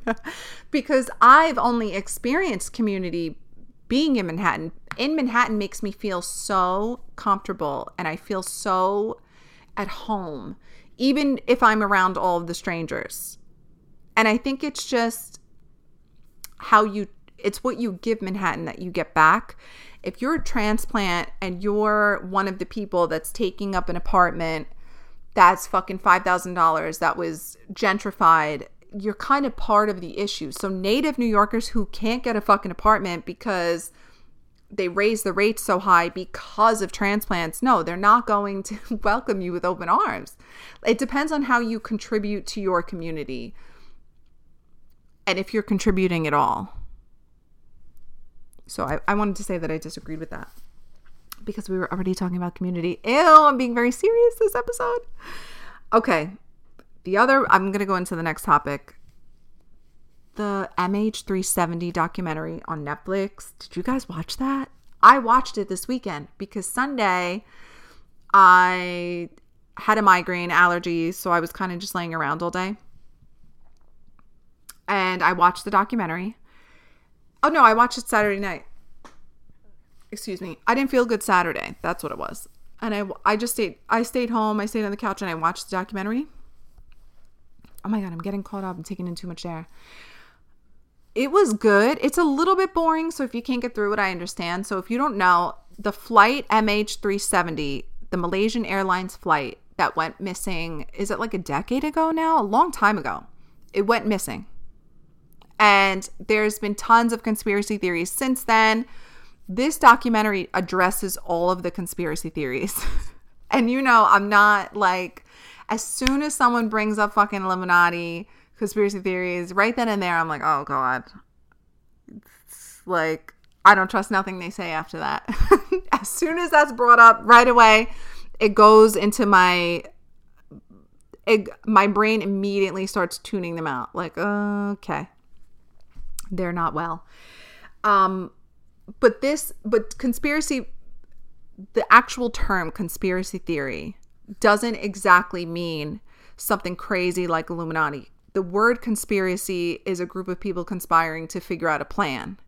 because I've only experienced community being in Manhattan. In Manhattan makes me feel so comfortable and I feel so at home, even if I'm around all of the strangers. And I think it's just how you, it's what you give Manhattan that you get back if you're a transplant and you're one of the people that's taking up an apartment that's fucking $5,000 that was gentrified, you're kind of part of the issue. So, native New Yorkers who can't get a fucking apartment because they raise the rates so high because of transplants, no, they're not going to welcome you with open arms. It depends on how you contribute to your community and if you're contributing at all. So I, I wanted to say that I disagreed with that because we were already talking about community. Ew, I'm being very serious this episode. Okay. The other, I'm going to go into the next topic. The MH370 documentary on Netflix. Did you guys watch that? I watched it this weekend because Sunday I had a migraine allergy, so I was kind of just laying around all day. And I watched the documentary. Oh no, I watched it Saturday night. Excuse me. I didn't feel good Saturday. That's what it was. And I I just stayed I stayed home. I stayed on the couch and I watched the documentary. Oh my god, I'm getting caught up and taking in too much air. It was good. It's a little bit boring, so if you can't get through it, I understand. So if you don't know, the flight MH370, the Malaysian Airlines flight that went missing, is it like a decade ago now? A long time ago. It went missing. And there's been tons of conspiracy theories since then. This documentary addresses all of the conspiracy theories. and you know, I'm not like, as soon as someone brings up fucking Illuminati conspiracy theories, right then and there, I'm like, oh God. It's like, I don't trust nothing they say after that. as soon as that's brought up, right away, it goes into my it, my brain immediately starts tuning them out like okay they're not well um but this but conspiracy the actual term conspiracy theory doesn't exactly mean something crazy like illuminati the word conspiracy is a group of people conspiring to figure out a plan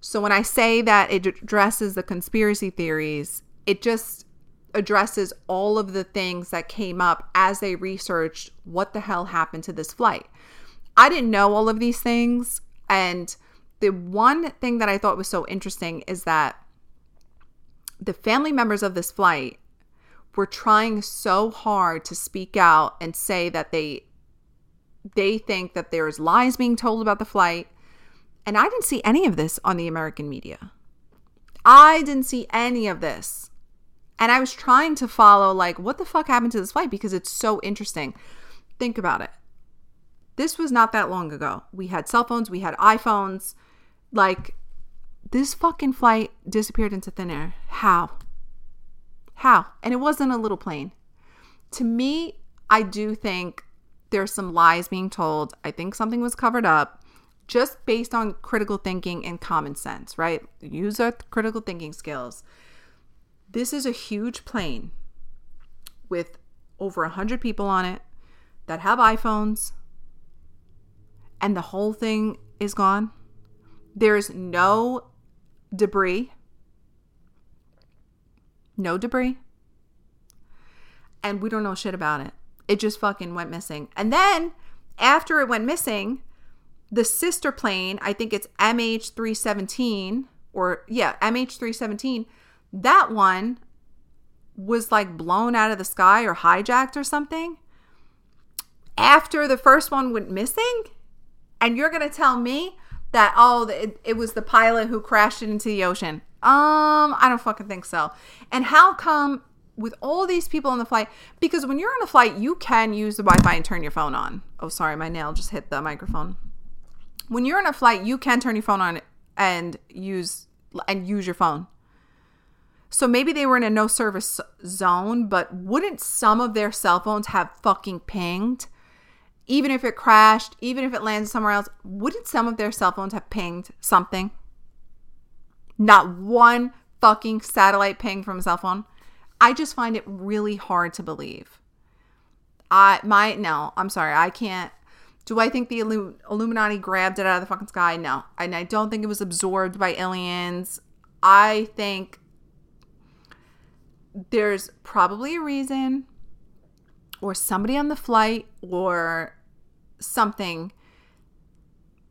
so when i say that it addresses the conspiracy theories it just addresses all of the things that came up as they researched what the hell happened to this flight. I didn't know all of these things. And the one thing that I thought was so interesting is that the family members of this flight were trying so hard to speak out and say that they they think that there's lies being told about the flight and I didn't see any of this on the American media. I didn't see any of this. And I was trying to follow, like, what the fuck happened to this flight because it's so interesting. Think about it. This was not that long ago. We had cell phones, we had iPhones. Like, this fucking flight disappeared into thin air. How? How? And it wasn't a little plane. To me, I do think there's some lies being told. I think something was covered up just based on critical thinking and common sense, right? Use our critical thinking skills. This is a huge plane with over 100 people on it that have iPhones, and the whole thing is gone. There's no debris. No debris. And we don't know shit about it. It just fucking went missing. And then after it went missing, the sister plane, I think it's MH317 or yeah, MH317 that one was like blown out of the sky or hijacked or something. After the first one went missing and you're going to tell me that oh it, it was the pilot who crashed it into the ocean. Um i don't fucking think so. And how come with all these people on the flight because when you're on a flight you can use the wi-fi and turn your phone on oh sorry my nail just hit the microphone when you're on a flight you can turn your phone on and use and use your phone so maybe they were in a no service zone, but wouldn't some of their cell phones have fucking pinged? Even if it crashed, even if it landed somewhere else, wouldn't some of their cell phones have pinged something? Not one fucking satellite ping from a cell phone. I just find it really hard to believe. I my no, I'm sorry, I can't. Do I think the Illuminati grabbed it out of the fucking sky? No, and I don't think it was absorbed by aliens. I think there's probably a reason or somebody on the flight or something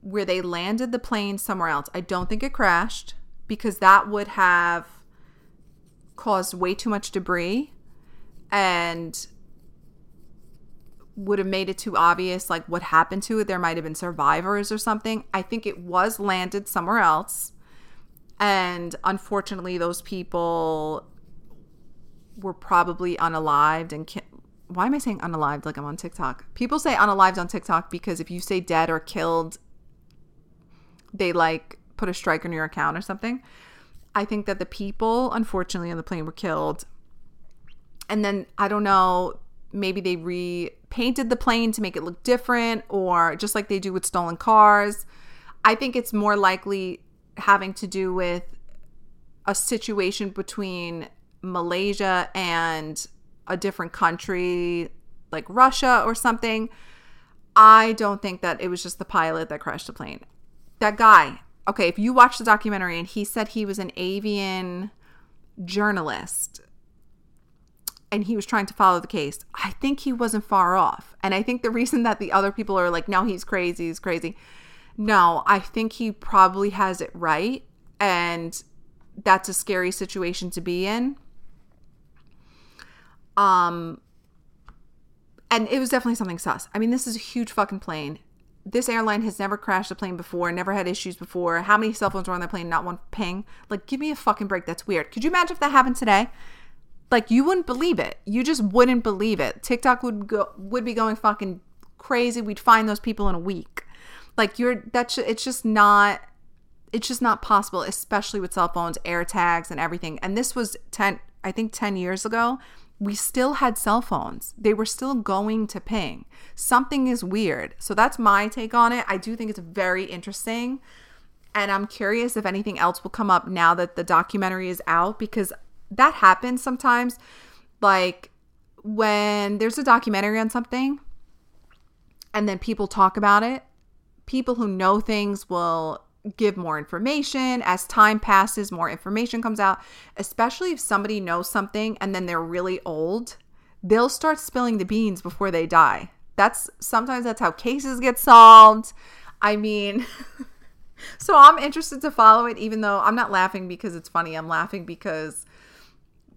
where they landed the plane somewhere else. I don't think it crashed because that would have caused way too much debris and would have made it too obvious like what happened to it. There might have been survivors or something. I think it was landed somewhere else. And unfortunately, those people were probably unalived and ki- why am I saying unalived like I'm on TikTok? People say unalived on TikTok because if you say dead or killed, they like put a strike on your account or something. I think that the people, unfortunately, on the plane were killed. And then I don't know, maybe they repainted the plane to make it look different or just like they do with stolen cars. I think it's more likely having to do with a situation between Malaysia and a different country like Russia or something. I don't think that it was just the pilot that crashed the plane. That guy, okay, if you watch the documentary and he said he was an avian journalist and he was trying to follow the case, I think he wasn't far off. And I think the reason that the other people are like, no, he's crazy, he's crazy. No, I think he probably has it right. And that's a scary situation to be in. Um, and it was definitely something sus. I mean, this is a huge fucking plane. This airline has never crashed a plane before, never had issues before. How many cell phones were on that plane? Not one ping. Like, give me a fucking break. That's weird. Could you imagine if that happened today? Like you wouldn't believe it. You just wouldn't believe it. TikTok would go would be going fucking crazy. We'd find those people in a week. Like you're that's it's just not it's just not possible, especially with cell phones, air tags and everything. And this was 10 I think 10 years ago. We still had cell phones. They were still going to ping. Something is weird. So that's my take on it. I do think it's very interesting. And I'm curious if anything else will come up now that the documentary is out because that happens sometimes. Like when there's a documentary on something and then people talk about it, people who know things will give more information as time passes more information comes out especially if somebody knows something and then they're really old they'll start spilling the beans before they die. That's sometimes that's how cases get solved. I mean so i'm interested to follow it even though i'm not laughing because it's funny. I'm laughing because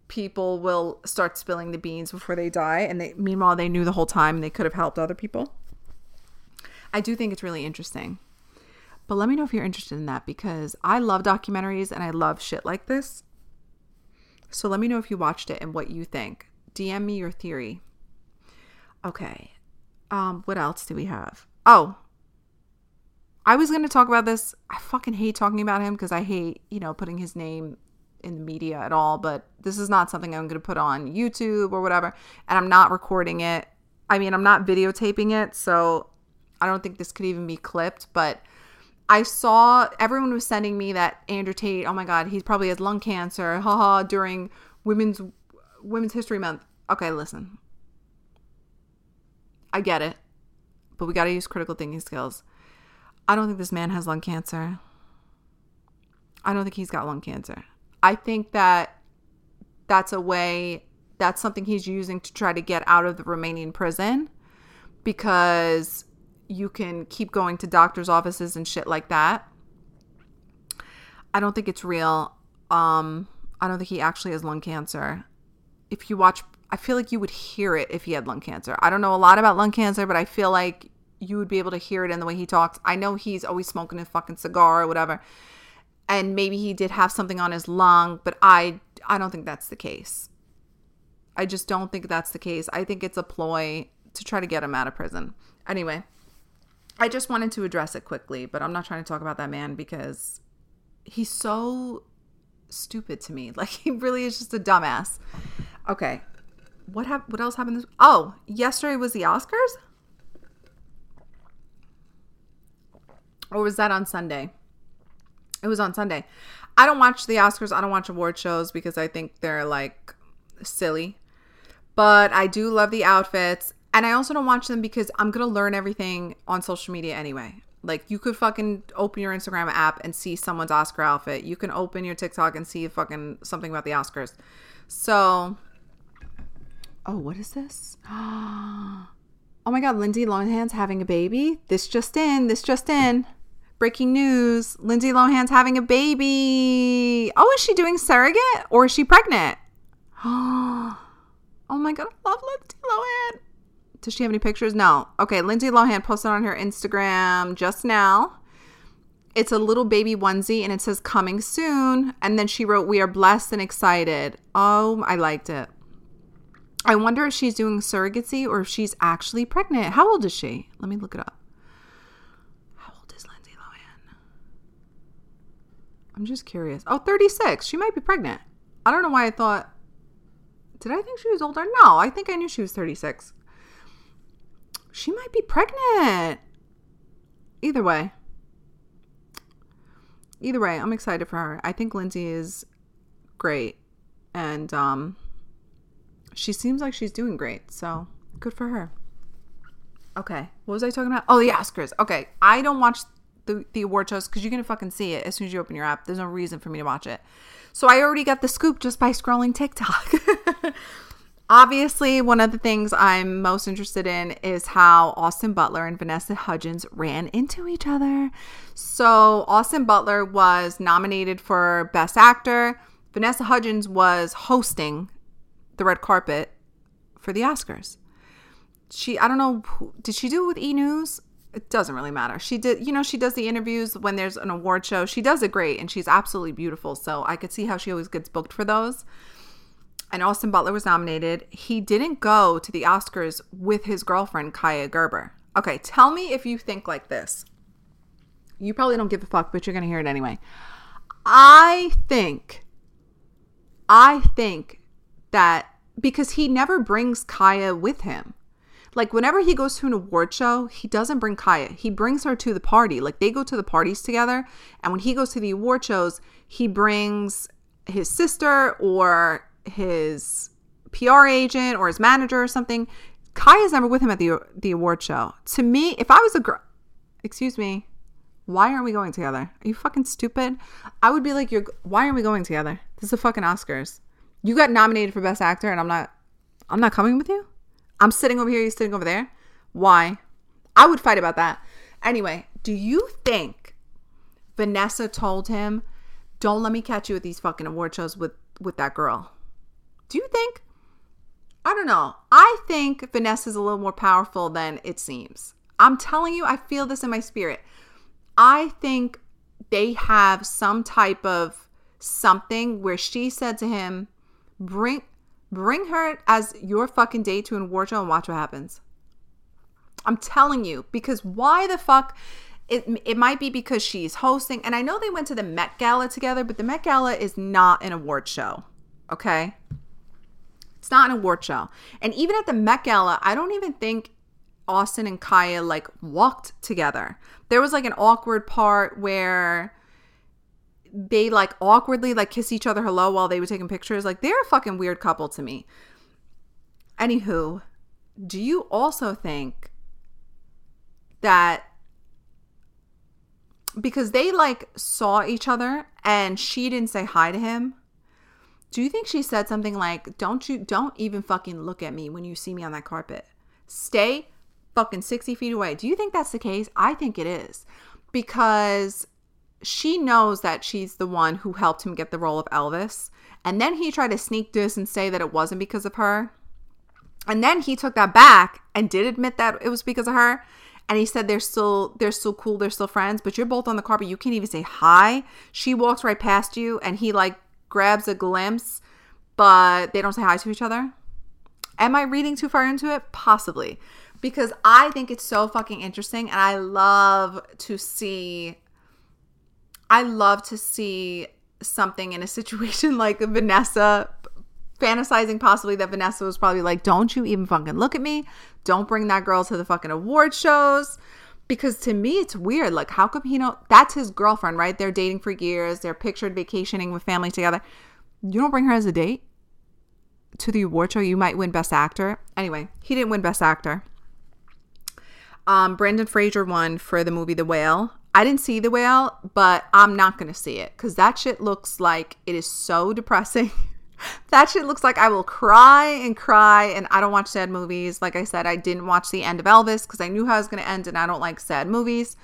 people will start spilling the beans before they die and they meanwhile they knew the whole time and they could have helped other people. I do think it's really interesting but let me know if you're interested in that because I love documentaries and I love shit like this. So let me know if you watched it and what you think. DM me your theory. Okay. Um, what else do we have? Oh, I was going to talk about this. I fucking hate talking about him because I hate, you know, putting his name in the media at all. But this is not something I'm going to put on YouTube or whatever. And I'm not recording it. I mean, I'm not videotaping it. So I don't think this could even be clipped. But I saw everyone was sending me that Andrew Tate. Oh my God, he probably has lung cancer. Haha. During Women's Women's History Month. Okay, listen. I get it, but we got to use critical thinking skills. I don't think this man has lung cancer. I don't think he's got lung cancer. I think that that's a way. That's something he's using to try to get out of the Romanian prison because you can keep going to doctor's offices and shit like that. I don't think it's real. Um, I don't think he actually has lung cancer. If you watch, I feel like you would hear it if he had lung cancer. I don't know a lot about lung cancer, but I feel like you would be able to hear it in the way he talks. I know he's always smoking a fucking cigar or whatever. And maybe he did have something on his lung, but I I don't think that's the case. I just don't think that's the case. I think it's a ploy to try to get him out of prison. Anyway, I just wanted to address it quickly, but I'm not trying to talk about that man because he's so stupid to me. Like he really is just a dumbass. Okay. What hap- what else happened this- Oh, yesterday was the Oscars? Or was that on Sunday? It was on Sunday. I don't watch the Oscars. I don't watch award shows because I think they're like silly. But I do love the outfits and I also don't watch them because I'm going to learn everything on social media anyway. Like you could fucking open your Instagram app and see someone's Oscar outfit. You can open your TikTok and see fucking something about the Oscars. So, oh, what is this? Oh my God, Lindsay Lohan's having a baby. This just in. This just in. Breaking news: Lindsay Lohan's having a baby. Oh, is she doing surrogate or is she pregnant? Oh my God, I love Lindsay Lohan. Does she have any pictures? No. Okay, Lindsay Lohan posted on her Instagram just now. It's a little baby onesie and it says coming soon. And then she wrote, We are blessed and excited. Oh, I liked it. I wonder if she's doing surrogacy or if she's actually pregnant. How old is she? Let me look it up. How old is Lindsay Lohan? I'm just curious. Oh, 36. She might be pregnant. I don't know why I thought. Did I think she was older? No, I think I knew she was 36 she might be pregnant. Either way. Either way, I'm excited for her. I think Lindsay is great. And um she seems like she's doing great. So, good for her. Okay. What was I talking about? Oh, the Oscars. Okay. I don't watch the, the award shows because you're going to fucking see it as soon as you open your app. There's no reason for me to watch it. So I already got the scoop just by scrolling TikTok. Obviously, one of the things I'm most interested in is how Austin Butler and Vanessa Hudgens ran into each other. So, Austin Butler was nominated for Best Actor. Vanessa Hudgens was hosting the red carpet for the Oscars. She, I don't know, did she do it with E News? It doesn't really matter. She did, you know, she does the interviews when there's an award show. She does it great and she's absolutely beautiful. So, I could see how she always gets booked for those. And Austin Butler was nominated. He didn't go to the Oscars with his girlfriend, Kaia Gerber. Okay, tell me if you think like this. You probably don't give a fuck, but you're going to hear it anyway. I think, I think that because he never brings Kaia with him. Like whenever he goes to an award show, he doesn't bring Kaia. He brings her to the party. Like they go to the parties together. And when he goes to the award shows, he brings his sister or his PR agent or his manager or something. Kaia's never with him at the the award show. To me, if I was a girl, excuse me, why aren't we going together? Are you fucking stupid? I would be like, you're. Why aren't we going together? This is the fucking Oscars. You got nominated for best actor, and I'm not. I'm not coming with you. I'm sitting over here. You're sitting over there. Why? I would fight about that. Anyway, do you think Vanessa told him, "Don't let me catch you at these fucking award shows with with that girl"? Do you think? I don't know. I think Vanessa's a little more powerful than it seems. I'm telling you, I feel this in my spirit. I think they have some type of something where she said to him, "Bring bring her as your fucking date to an award show and watch what happens." I'm telling you because why the fuck it, it might be because she's hosting and I know they went to the Met Gala together, but the Met Gala is not an award show. Okay? It's not an award show. And even at the Met Gala, I don't even think Austin and Kaia like walked together. There was like an awkward part where they like awkwardly like kiss each other hello while they were taking pictures. Like they're a fucking weird couple to me. Anywho, do you also think that because they like saw each other and she didn't say hi to him do you think she said something like, "Don't you don't even fucking look at me when you see me on that carpet. Stay fucking 60 feet away." Do you think that's the case? I think it is. Because she knows that she's the one who helped him get the role of Elvis. And then he tried to sneak this and say that it wasn't because of her. And then he took that back and did admit that it was because of her. And he said they're still they're still cool, they're still friends, but you're both on the carpet. You can't even say hi. She walks right past you and he like grabs a glimpse, but they don't say hi to each other. Am I reading too far into it? Possibly. Because I think it's so fucking interesting and I love to see I love to see something in a situation like Vanessa fantasizing possibly that Vanessa was probably like, Don't you even fucking look at me. Don't bring that girl to the fucking award shows. Because to me, it's weird. Like, how come he know that's his girlfriend, right? They're dating for years. They're pictured vacationing with family together. You don't bring her as a date to the award show. You might win Best Actor. Anyway, he didn't win Best Actor. Um, brandon Fraser won for the movie The Whale. I didn't see The Whale, but I'm not to see it because that shit looks like it is so depressing. that shit looks like I will cry and cry, and I don't watch sad movies. Like I said, I didn't watch the end of Elvis because I knew how it was going to end, and I don't like sad movies.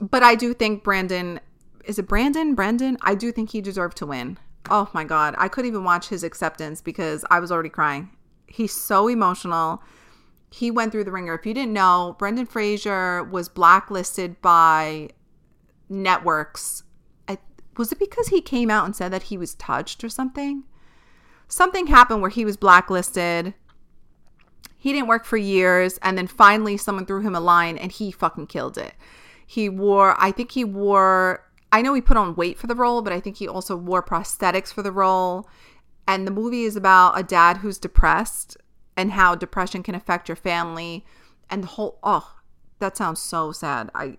But I do think Brandon is it Brandon? Brandon? I do think he deserved to win. Oh my god, I couldn't even watch his acceptance because I was already crying. He's so emotional. He went through the ringer. If you didn't know, Brendan Fraser was blacklisted by networks was it because he came out and said that he was touched or something? Something happened where he was blacklisted. He didn't work for years, and then finally someone threw him a line and he fucking killed it. He wore, I think he wore, I know he put on weight for the role, but I think he also wore prosthetics for the role. And the movie is about a dad who's depressed and how depression can affect your family and the whole, oh, that sounds so sad. I,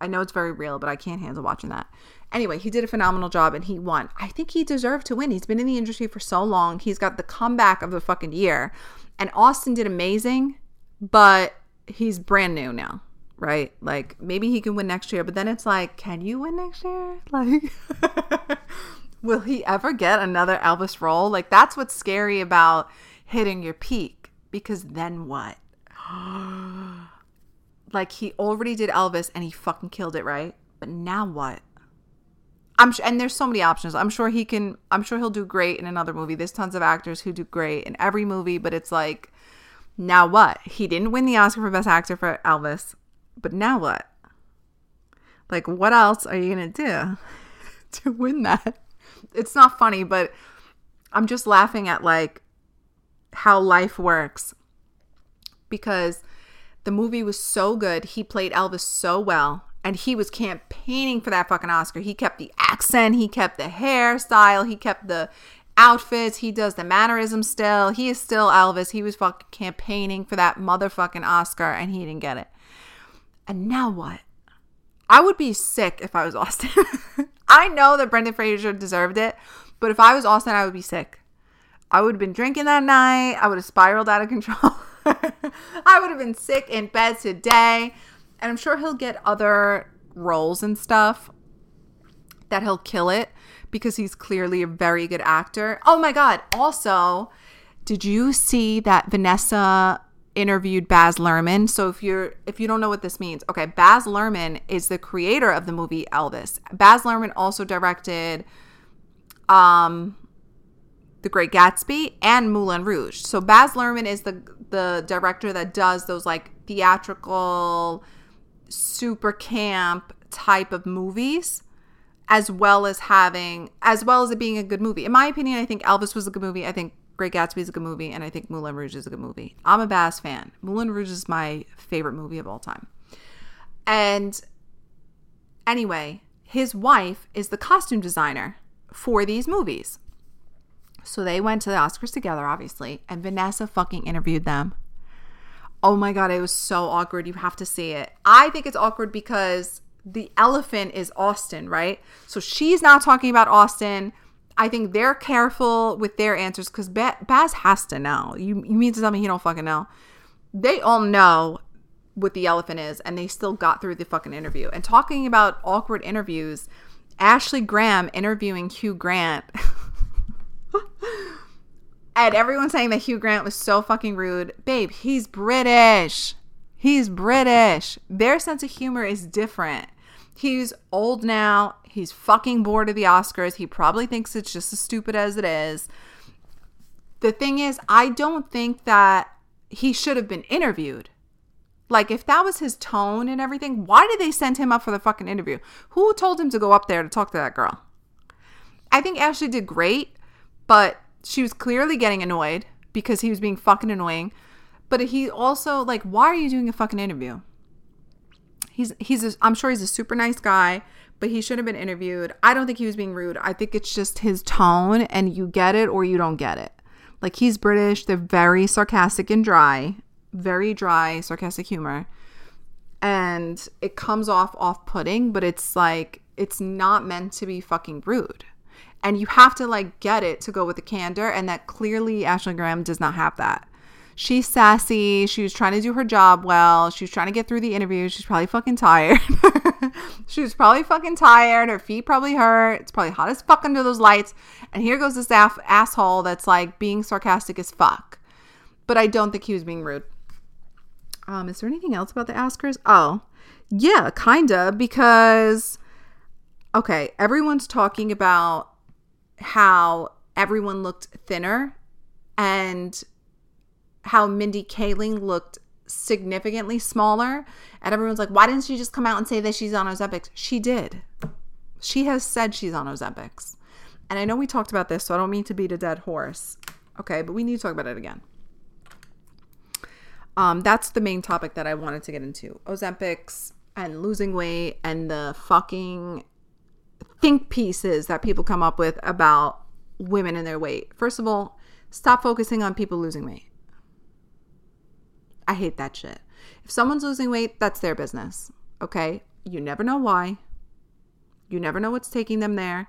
I know it's very real, but I can't handle watching that. Anyway, he did a phenomenal job and he won. I think he deserved to win. He's been in the industry for so long. He's got the comeback of the fucking year. And Austin did amazing, but he's brand new now, right? Like maybe he can win next year, but then it's like, can you win next year? Like will he ever get another Elvis role? Like that's what's scary about hitting your peak because then what? like he already did Elvis and he fucking killed it, right? But now what? I'm and there's so many options. I'm sure he can. I'm sure he'll do great in another movie. There's tons of actors who do great in every movie, but it's like, now what? He didn't win the Oscar for Best Actor for Elvis, but now what? Like, what else are you gonna do to win that? It's not funny, but I'm just laughing at like how life works because the movie was so good. He played Elvis so well and he was campaigning for that fucking Oscar. He kept the accent, he kept the hairstyle, he kept the outfits, he does the mannerism still. He is still Elvis. He was fucking campaigning for that motherfucking Oscar and he didn't get it. And now what? I would be sick if I was Austin. I know that Brendan Fraser deserved it, but if I was Austin, I would be sick. I would have been drinking that night. I would have spiraled out of control. I would have been sick in bed today. And I'm sure he'll get other roles and stuff that he'll kill it because he's clearly a very good actor. Oh my God. Also, did you see that Vanessa interviewed Baz Luhrmann? So if you're if you don't know what this means, okay, Baz Luhrmann is the creator of the movie Elvis. Baz Luhrmann also directed um The Great Gatsby and Moulin Rouge. So Baz Luhrmann is the the director that does those like theatrical super camp type of movies as well as having as well as it being a good movie. In my opinion, I think Elvis was a good movie. I think Great Gatsby is a good movie, and I think Moulin Rouge is a good movie. I'm a Baz fan. Moulin Rouge is my favorite movie of all time. And anyway, his wife is the costume designer for these movies. So they went to the Oscars together, obviously, and Vanessa fucking interviewed them. Oh my God, it was so awkward. You have to see it. I think it's awkward because the elephant is Austin, right? So she's not talking about Austin. I think they're careful with their answers because Baz has to know. You, you mean to tell me he don't fucking know? They all know what the elephant is, and they still got through the fucking interview. And talking about awkward interviews, Ashley Graham interviewing Hugh Grant. and everyone saying that Hugh Grant was so fucking rude. Babe, he's British. He's British. Their sense of humor is different. He's old now. He's fucking bored of the Oscars. He probably thinks it's just as stupid as it is. The thing is, I don't think that he should have been interviewed. Like, if that was his tone and everything, why did they send him up for the fucking interview? Who told him to go up there to talk to that girl? I think Ashley did great, but she was clearly getting annoyed because he was being fucking annoying. But he also, like, why are you doing a fucking interview? He's he's a, I'm sure he's a super nice guy, but he should have been interviewed. I don't think he was being rude. I think it's just his tone and you get it or you don't get it. Like he's British, they're very sarcastic and dry, very dry sarcastic humor. And it comes off off-putting, but it's like it's not meant to be fucking rude. And you have to like get it to go with the candor and that clearly Ashley Graham does not have that she's sassy. She was trying to do her job well. She was trying to get through the interview. She's probably fucking tired. she was probably fucking tired. Her feet probably hurt. It's probably hot as fuck under those lights. And here goes this asshole that's like being sarcastic as fuck. But I don't think he was being rude. Um, is there anything else about the Oscars? Oh, yeah, kinda, because okay, everyone's talking about how everyone looked thinner and how Mindy Kaling looked significantly smaller. And everyone's like, why didn't she just come out and say that she's on Ozempic? She did. She has said she's on Ozempic. And I know we talked about this, so I don't mean to beat a dead horse. Okay, but we need to talk about it again. Um, that's the main topic that I wanted to get into. Ozempics and losing weight and the fucking think pieces that people come up with about women and their weight. First of all, stop focusing on people losing weight. I hate that shit. If someone's losing weight, that's their business. Okay? You never know why. You never know what's taking them there.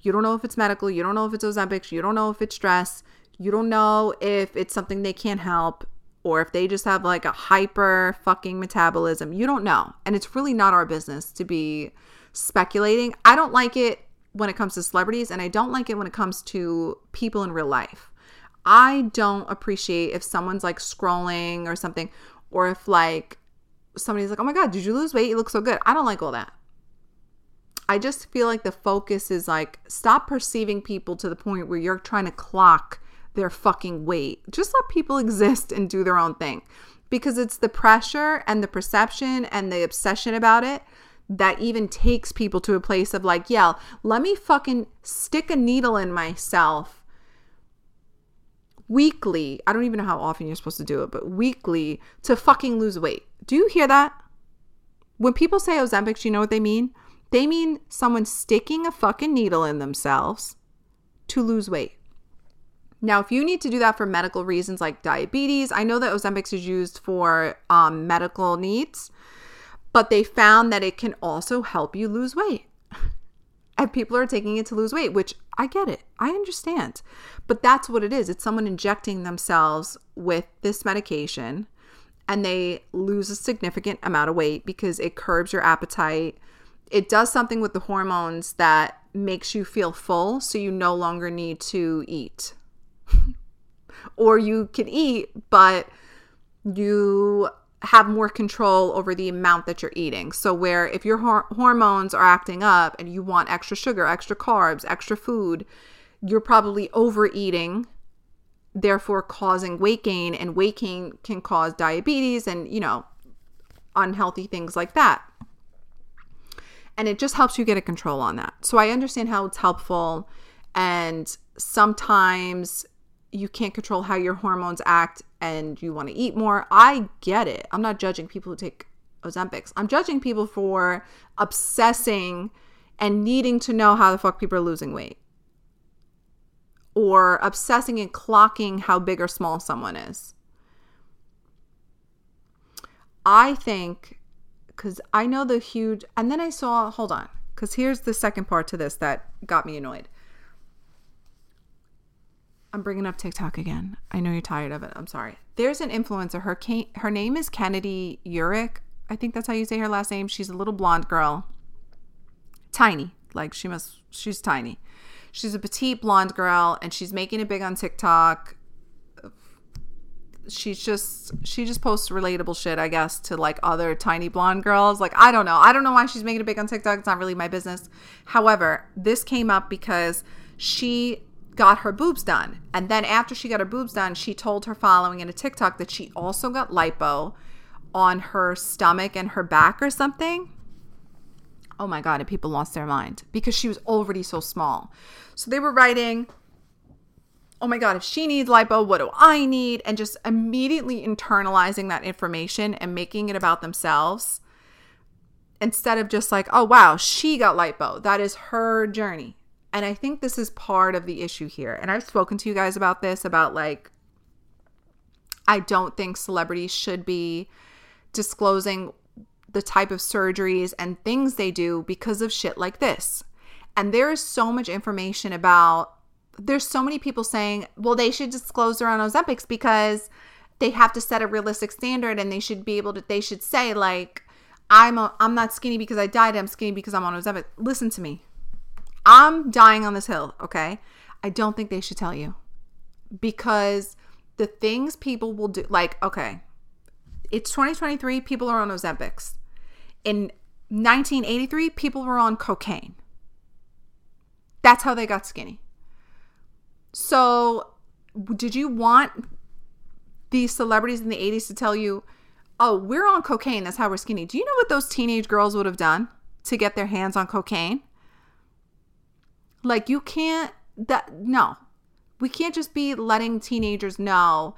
You don't know if it's medical. You don't know if it's Ozempic. You don't know if it's stress. You don't know if it's something they can't help or if they just have like a hyper fucking metabolism. You don't know. And it's really not our business to be speculating. I don't like it when it comes to celebrities and I don't like it when it comes to people in real life. I don't appreciate if someone's like scrolling or something, or if like somebody's like, oh my God, did you lose weight? You look so good. I don't like all that. I just feel like the focus is like, stop perceiving people to the point where you're trying to clock their fucking weight. Just let people exist and do their own thing because it's the pressure and the perception and the obsession about it that even takes people to a place of like, yeah, let me fucking stick a needle in myself weekly. I don't even know how often you're supposed to do it, but weekly to fucking lose weight. Do you hear that? When people say Ozempic, do you know what they mean? They mean someone sticking a fucking needle in themselves to lose weight. Now, if you need to do that for medical reasons like diabetes, I know that Ozempic is used for um, medical needs, but they found that it can also help you lose weight. and people are taking it to lose weight, which I get it. I understand. But that's what it is. It's someone injecting themselves with this medication and they lose a significant amount of weight because it curbs your appetite. It does something with the hormones that makes you feel full so you no longer need to eat. or you can eat, but you have more control over the amount that you're eating. So, where if your hor- hormones are acting up and you want extra sugar, extra carbs, extra food, you're probably overeating, therefore causing weight gain, and weight gain can cause diabetes and, you know, unhealthy things like that. And it just helps you get a control on that. So, I understand how it's helpful. And sometimes you can't control how your hormones act and you want to eat more. I get it. I'm not judging people who take Ozempics. I'm judging people for obsessing and needing to know how the fuck people are losing weight. Or obsessing and clocking how big or small someone is. I think because I know the huge, and then I saw, hold on, because here's the second part to this that got me annoyed. I'm bringing up TikTok again. I know you're tired of it. I'm sorry. There's an influencer. Her her name is Kennedy Eurich. I think that's how you say her last name. She's a little blonde girl. Tiny. Like she must she's tiny. She's a petite blonde girl and she's making it big on TikTok. She's just she just posts relatable shit, I guess, to like other tiny blonde girls. Like I don't know. I don't know why she's making it big on TikTok. It's not really my business. However, this came up because she got her boobs done. And then after she got her boobs done, she told her following in a TikTok that she also got lipo on her stomach and her back or something. Oh my God, and people lost their mind because she was already so small. So they were writing, oh my God, if she needs lipo, what do I need? And just immediately internalizing that information and making it about themselves instead of just like, oh wow, she got lipo. That is her journey. And I think this is part of the issue here. And I've spoken to you guys about this about like, I don't think celebrities should be disclosing the type of surgeries and things they do because of shit like this. And there is so much information about, there's so many people saying, well, they should disclose their own Ozempics because they have to set a realistic standard and they should be able to, they should say, like, I'm, a, I'm not skinny because I died, I'm skinny because I'm on Ozempic. Listen to me. I'm dying on this hill, okay? I don't think they should tell you because the things people will do, like, okay, it's 2023, people are on Ozempics. In 1983, people were on cocaine. That's how they got skinny. So, did you want these celebrities in the 80s to tell you, oh, we're on cocaine, that's how we're skinny? Do you know what those teenage girls would have done to get their hands on cocaine? Like you can't that no. We can't just be letting teenagers know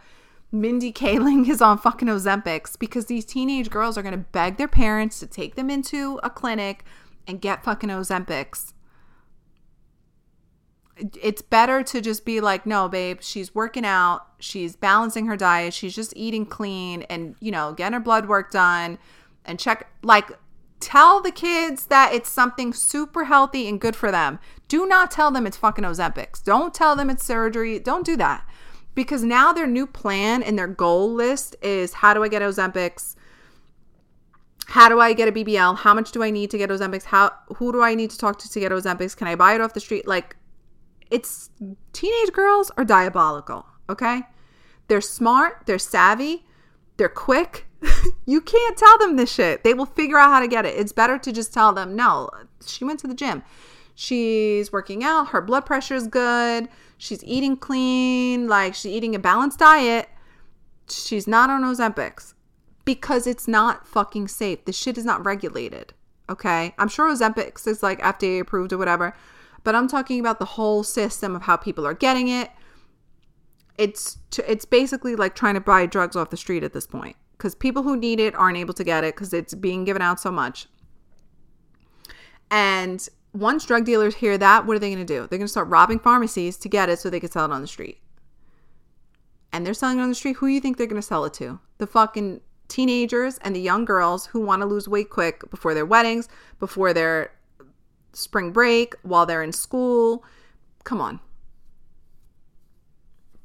Mindy Kaling is on fucking Ozempics because these teenage girls are going to beg their parents to take them into a clinic and get fucking Ozempics. It's better to just be like, no, babe, she's working out, she's balancing her diet, she's just eating clean and, you know, getting her blood work done and check, like, Tell the kids that it's something super healthy and good for them. Do not tell them it's fucking Ozempics. Don't tell them it's surgery. Don't do that. Because now their new plan and their goal list is how do I get Ozempics? How do I get a BBL? How much do I need to get Ozempics? How who do I need to talk to to get Ozempics? Can I buy it off the street? Like it's teenage girls are diabolical, okay? They're smart, they're savvy, they're quick, you can't tell them this shit. They will figure out how to get it. It's better to just tell them, no, she went to the gym. She's working out. Her blood pressure is good. She's eating clean. Like she's eating a balanced diet. She's not on Ozempics because it's not fucking safe. This shit is not regulated. Okay. I'm sure Ozempics is like FDA approved or whatever, but I'm talking about the whole system of how people are getting it it's it's basically like trying to buy drugs off the street at this point because people who need it aren't able to get it because it's being given out so much. And once drug dealers hear that, what are they going to do? They're going to start robbing pharmacies to get it so they can sell it on the street. And they're selling it on the street. Who do you think they're going to sell it to? The fucking teenagers and the young girls who want to lose weight quick before their weddings, before their spring break, while they're in school. Come on.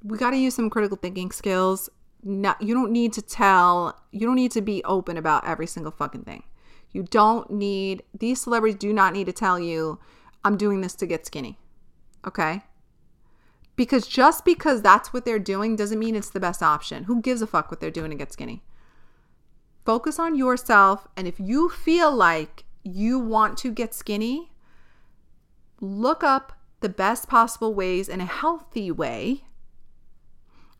We got to use some critical thinking skills. No, you don't need to tell, you don't need to be open about every single fucking thing. You don't need, these celebrities do not need to tell you, I'm doing this to get skinny. Okay? Because just because that's what they're doing doesn't mean it's the best option. Who gives a fuck what they're doing to get skinny? Focus on yourself. And if you feel like you want to get skinny, look up the best possible ways in a healthy way.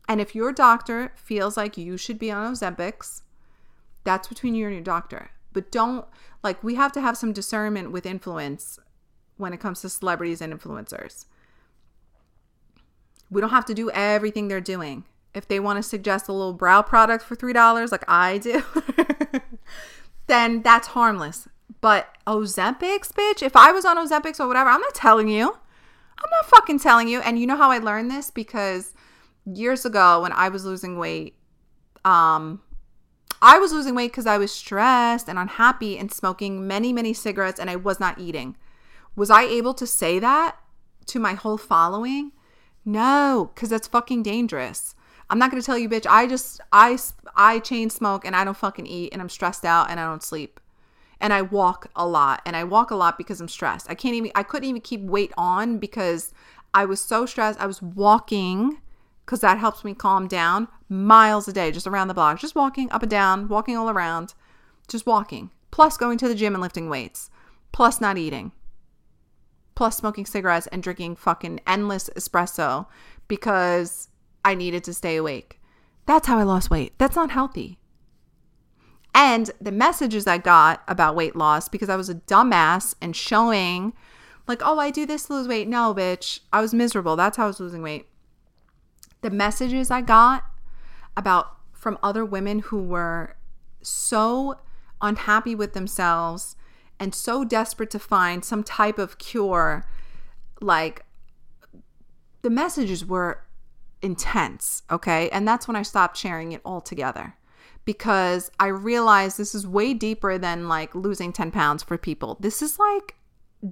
And if your doctor feels like you should be on Ozempics, that's between you and your doctor. But don't, like, we have to have some discernment with influence when it comes to celebrities and influencers. We don't have to do everything they're doing. If they want to suggest a little brow product for $3, like I do, then that's harmless. But Ozempics, bitch, if I was on Ozempics or whatever, I'm not telling you. I'm not fucking telling you. And you know how I learned this? Because years ago when I was losing weight, um, I was losing weight because I was stressed and unhappy and smoking many, many cigarettes and I was not eating. Was I able to say that to my whole following? No, because that's fucking dangerous. I'm not gonna tell you, bitch. I just I I chain smoke and I don't fucking eat and I'm stressed out and I don't sleep, and I walk a lot and I walk a lot because I'm stressed. I can't even I couldn't even keep weight on because I was so stressed. I was walking because that helps me calm down miles a day, just around the block, just walking up and down, walking all around, just walking. Plus going to the gym and lifting weights. Plus not eating plus smoking cigarettes and drinking fucking endless espresso because I needed to stay awake. That's how I lost weight. That's not healthy. And the messages I got about weight loss because I was a dumbass and showing, like, oh, I do this to lose weight. No, bitch. I was miserable. That's how I was losing weight. The messages I got about from other women who were so unhappy with themselves and so desperate to find some type of cure like the messages were intense okay? And that's when i stopped sharing it altogether because i realized this is way deeper than like losing 10 pounds for people. This is like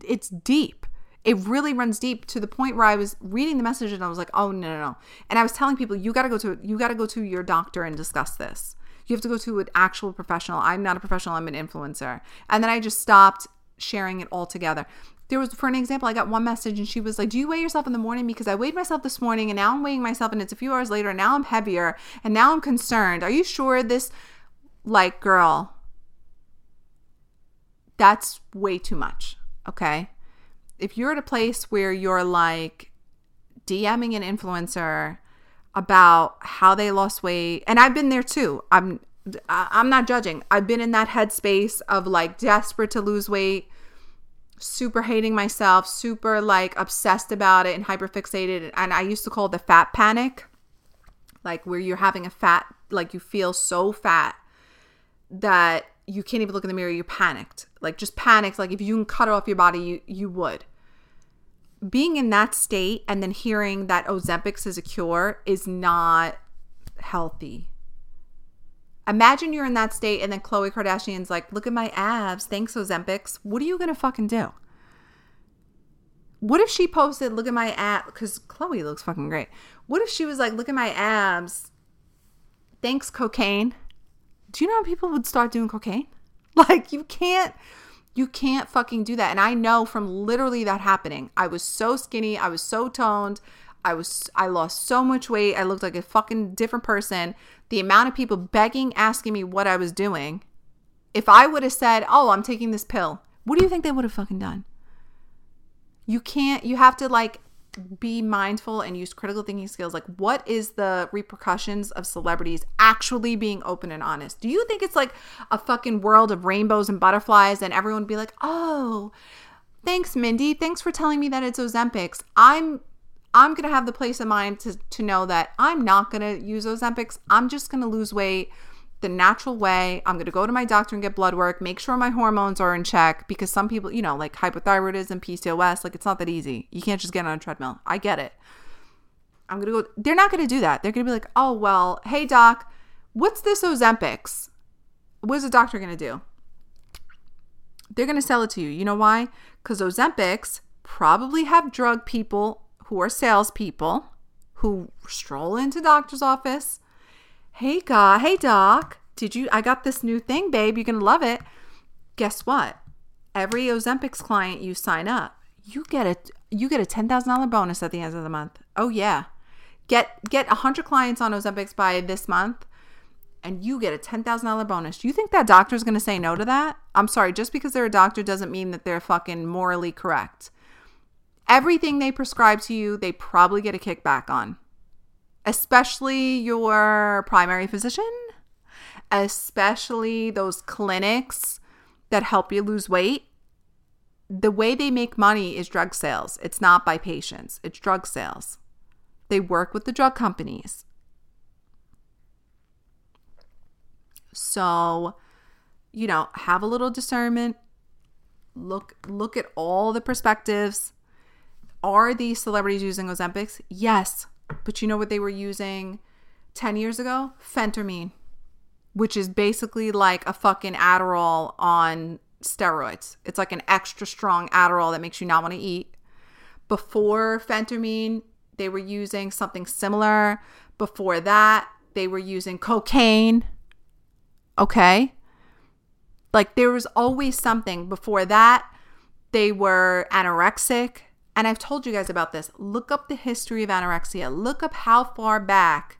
it's deep it really runs deep to the point where i was reading the message and i was like oh no no no and i was telling people you got to go to you got to go to your doctor and discuss this you have to go to an actual professional. I'm not a professional, I'm an influencer. And then I just stopped sharing it all together. There was, for an example, I got one message and she was like, Do you weigh yourself in the morning? Because I weighed myself this morning and now I'm weighing myself and it's a few hours later and now I'm heavier and now I'm concerned. Are you sure this, like, girl, that's way too much. Okay. If you're at a place where you're like DMing an influencer about how they lost weight and i've been there too i'm i'm not judging. I've been in that headspace of like desperate to lose weight super hating myself super like obsessed about it and hyperfixated and i used to call it the fat panic like where you're having a fat like you feel so fat that you can't even look in the mirror you're panicked. Like just panicked like if you can cut off your body you you would being in that state and then hearing that Ozempic is a cure is not healthy. Imagine you're in that state and then Khloe Kardashian's like, look at my abs. Thanks, Ozempic. What are you going to fucking do? What if she posted, look at my abs? Because Khloe looks fucking great. What if she was like, look at my abs. Thanks, cocaine. Do you know how people would start doing cocaine? Like, you can't you can't fucking do that. And I know from literally that happening. I was so skinny, I was so toned, I was I lost so much weight. I looked like a fucking different person. The amount of people begging, asking me what I was doing. If I would have said, "Oh, I'm taking this pill." What do you think they would have fucking done? You can't you have to like be mindful and use critical thinking skills. Like what is the repercussions of celebrities actually being open and honest? Do you think it's like a fucking world of rainbows and butterflies and everyone be like oh thanks mindy. Thanks for telling me that it's ozempics. I'm I'm to have the place of mind to, to know that I'm not to use Ozempics. I'm just to lose weight the natural way. I'm going to go to my doctor and get blood work, make sure my hormones are in check because some people, you know, like hypothyroidism, PCOS, like it's not that easy. You can't just get on a treadmill. I get it. I'm going to go. They're not going to do that. They're going to be like, oh, well, hey, doc, what's this Ozempics? What is the doctor going to do? They're going to sell it to you. You know why? Because Ozempics probably have drug people who are salespeople who stroll into doctor's office. Hey, God, hey, doc, did you? I got this new thing, babe. You're going to love it. Guess what? Every Ozempics client you sign up, you get a you get a ten thousand dollar bonus at the end of the month. Oh yeah, get get hundred clients on Ozempics by this month and you get a $10,000 bonus. Do you think that doctor's going to say no to that? I'm sorry, just because they're a doctor doesn't mean that they're fucking morally correct. Everything they prescribe to you, they probably get a kickback on, especially your primary physician, especially those clinics that help you lose weight. The way they make money is drug sales. It's not by patients, it's drug sales. They work with the drug companies So, you know, have a little discernment. Look look at all the perspectives. Are these celebrities using Ozempics? Yes. But you know what they were using 10 years ago? Phentermine, which is basically like a fucking Adderall on steroids. It's like an extra strong Adderall that makes you not want to eat. Before phentermine, they were using something similar. Before that, they were using cocaine. Okay. Like there was always something before that. They were anorexic. And I've told you guys about this. Look up the history of anorexia. Look up how far back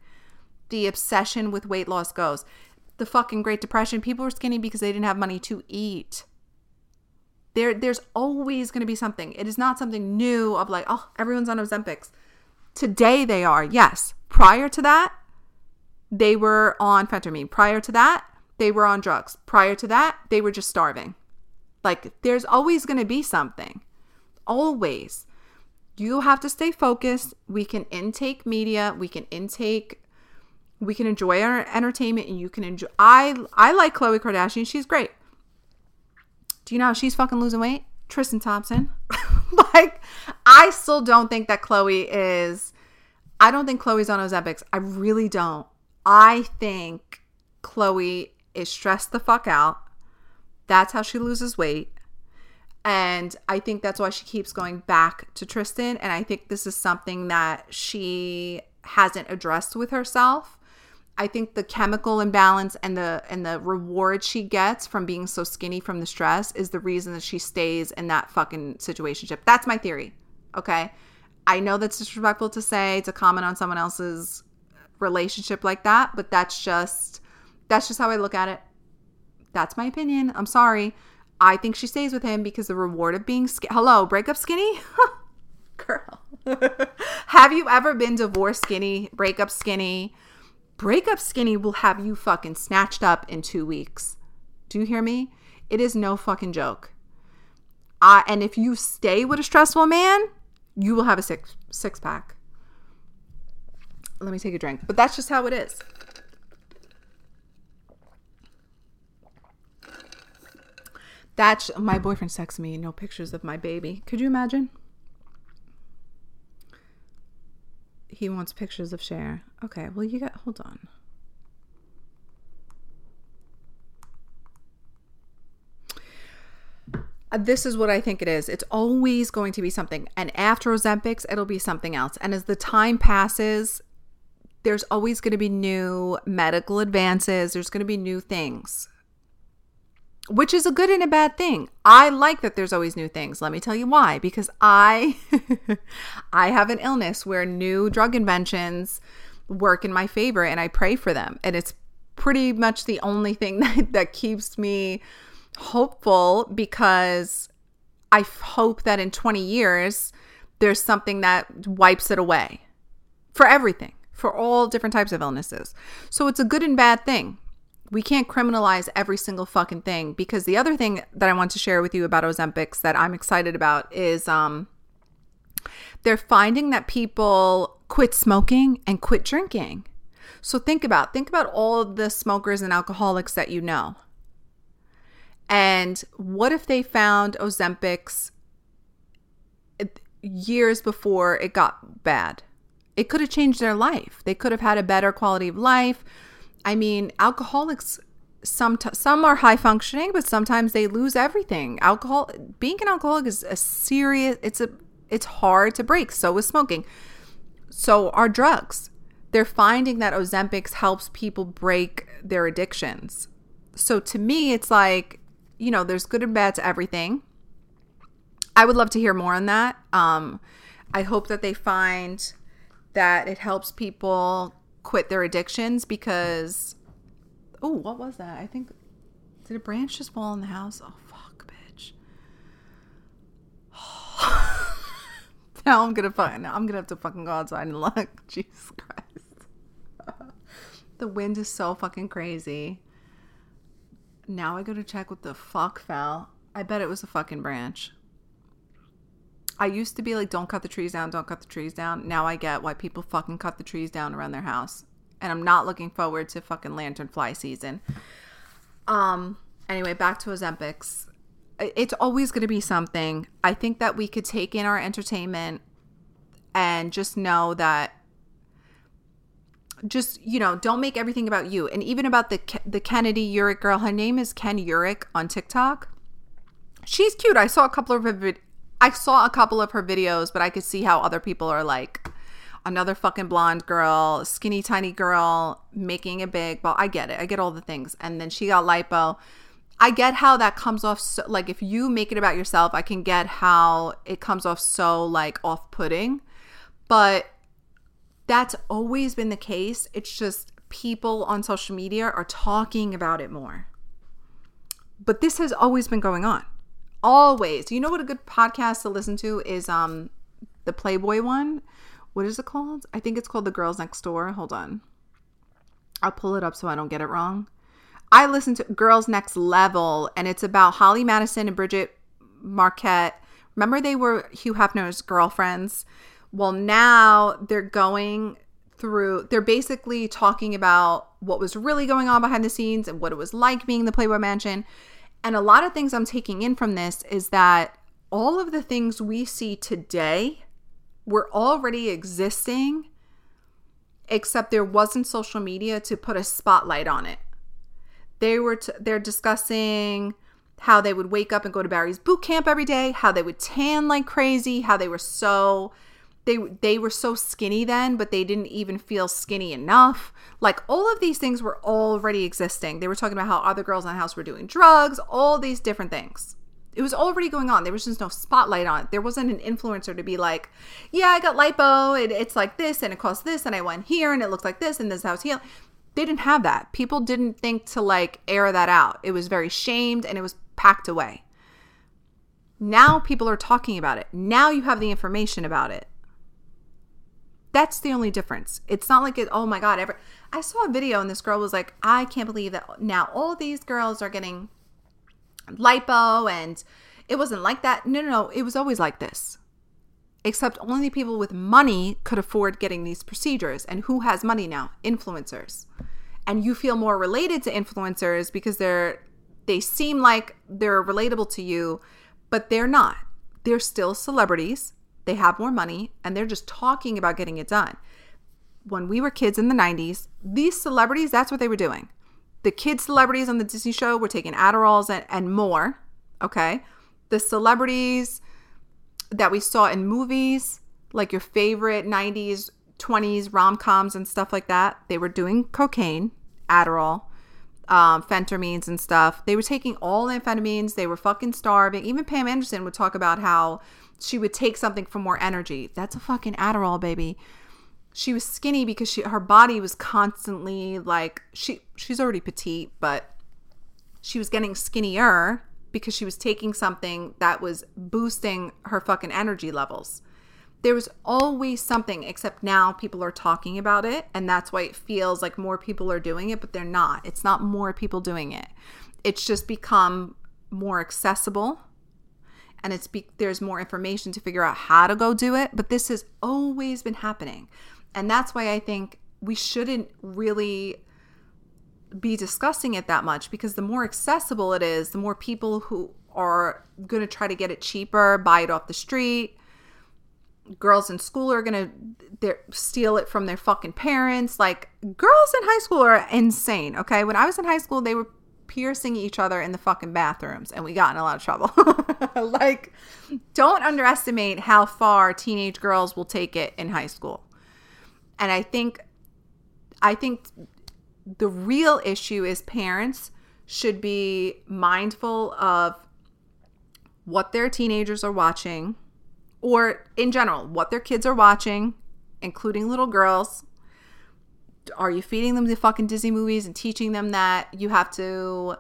the obsession with weight loss goes. The fucking Great Depression, people were skinny because they didn't have money to eat. There, there's always going to be something. It is not something new of like, oh, everyone's on Ozempics. Today they are, yes. Prior to that, they were on phentermine. Prior to that, they were on drugs. Prior to that, they were just starving. Like, there's always going to be something. Always. You have to stay focused. We can intake media, we can intake we can enjoy our entertainment and you can enjoy I I like Khloe Kardashian. She's great. Do you know how she's fucking losing weight? Tristan Thompson. like I still don't think that Khloe is I don't think Khloe's on Ozempics. I really don't. I think Khloe is stressed the fuck out. That's how she loses weight. And I think that's why she keeps going back to Tristan. And I think this is something that she hasn't addressed with herself. I think the chemical imbalance and the and the reward she gets from being so skinny from the stress is the reason that she stays in that fucking situationship. That's my theory. Okay. I know that's disrespectful to say to comment on someone else's relationship like that, but that's just that's just how I look at it. That's my opinion. I'm sorry. I think she stays with him because the reward of being skinny. Hello, breakup skinny? Girl. have you ever been divorced skinny, breakup skinny? Breakup skinny will have you fucking snatched up in two weeks. Do you hear me? It is no fucking joke. Uh, and if you stay with a stressful man, you will have a six six pack. Let me take a drink. But that's just how it is. That's my boyfriend texts me no pictures of my baby. Could you imagine? He wants pictures of Cher. Okay, well you got hold on. Uh, this is what I think it is. It's always going to be something. And after Ozempics, it'll be something else. And as the time passes, there's always going to be new medical advances. There's going to be new things which is a good and a bad thing. I like that there's always new things. Let me tell you why because I I have an illness where new drug inventions work in my favor and I pray for them. And it's pretty much the only thing that, that keeps me hopeful because I hope that in 20 years there's something that wipes it away for everything, for all different types of illnesses. So it's a good and bad thing we can't criminalize every single fucking thing because the other thing that I want to share with you about Ozempics that I'm excited about is um They're finding that people quit smoking and quit drinking. So think about think about all the smokers and alcoholics that you know. And what if they found Ozempic's years before it got bad? It could have changed their life. They could have had a better quality of life. I mean, alcoholics some some are high functioning, but sometimes they lose everything. Alcohol being an alcoholic is a serious it's a it's hard to break. So is smoking. So are drugs. They're finding that Ozempic helps people break their addictions. So to me, it's like, you know, there's good and bad to everything. I would love to hear more on that. Um, I hope that they find that it helps people quit their addictions because, oh, what was that? I think, did a branch just fall in the house? Oh, fuck, bitch. now I'm gonna fucking, I'm gonna have to fucking go outside and look. Jesus Christ. the wind is so fucking crazy. Now I go to check what the fuck fell. I bet it was a fucking branch. I used to be like, don't cut the trees down, don't cut the trees down. Now I get why people fucking cut the trees down around their house. And I'm not looking forward to fucking lantern fly season. Um, anyway, back to Ozempics. It's always going to be something. I think that we could take in our entertainment and just know that just you know don't make everything about you and even about the the kennedy Eurich girl her name is ken Eurich on tiktok she's cute i saw a couple of her I saw a couple of her videos, but I could see how other people are like another fucking blonde girl, skinny tiny girl making it big. Well, I get it. I get all the things. And then she got lipo. I get how that comes off so, like if you make it about yourself, I can get how it comes off so like off-putting. But that's always been the case. It's just people on social media are talking about it more. But this has always been going on always. You know what a good podcast to listen to is um the Playboy one. What is it called? I think it's called The Girls Next Door. Hold on. I'll pull it up so I don't get it wrong. I listen to Girls Next Level and it's about Holly Madison and Bridget Marquardt. Remember they were Hugh Hefner's girlfriends? Well, now they're going through they're basically talking about what was really going on behind the scenes and what it was like being the Playboy Mansion and a lot of things I'm taking in from this is that all of the things we see today were already existing, except there wasn't social media to put a spotlight on it. They were t- they're discussing how they would wake up and go to Barry's boot camp every day, how they would tan like crazy, how they were so they they were so skinny then but they didn't even feel skinny enough. Like all of these things were already existing. They were talking about how other girls in the house were doing drugs all these different things. It was already going on. There was just no spotlight on it. There wasn't an influencer to be like yeah i got lipo it, it's like this and it costs this and i went here and it looks like this and this house here they didn't have that. People didn't think to like air that out. It was very shamed and it was packed away. Now people are talking about it. Now you have the information about it that's the only difference. It's not like it, oh my God, ever. I saw a video and this girl was like, I can't believe that now all these girls are getting lipo and it wasn't like that. No, no, no. It was always like this. Except only people with money could afford getting these procedures. And who has money now? Influencers. And you feel more related to influencers because they're they seem like they're relatable to you, but they're not. They're still celebrities they have more money, and they're just talking about getting it done. When we were kids in the 90s, these celebrities, that's what they were doing. The kid celebrities on the Disney show were taking Adderalls and, and more. Okay. The celebrities that we saw in movies, like your favorite 90s, 20s rom coms and stuff like that, they were doing cocaine, Adderall, um, phentermines and stuff. They were taking all amphetamines. They were fucking starving. Even Pam Anderson would talk about how she would take something for more energy. That's a fucking Adderall, baby. She was skinny because she her body was constantly like she she's already petite, but she was getting skinnier because she was taking something that was boosting her fucking energy levels. There was always something, except now people are talking about it, and that's why it feels like more people are doing it, but they're not. It's not more people doing it. It's just become more accessible and it's be- there's more information to figure out how to go do it, but this has always been happening. And that's why I think we shouldn't really be discussing it that much because the more accessible it is, the more people who are going to try to get it cheaper, buy it off the street. Girls in school are to steal it from their fucking parents. Like, girls in high school are insane, okay? When I was in high school, they were piercing each other in the fucking bathrooms and we got in a lot of trouble. like, don't underestimate how far teenage girls will take it in high school. And I think I think the real issue is parents should be mindful of what their teenagers are watching or in general what their kids are watching including little girls are you feeding them the fucking disney movies and teaching them that you have to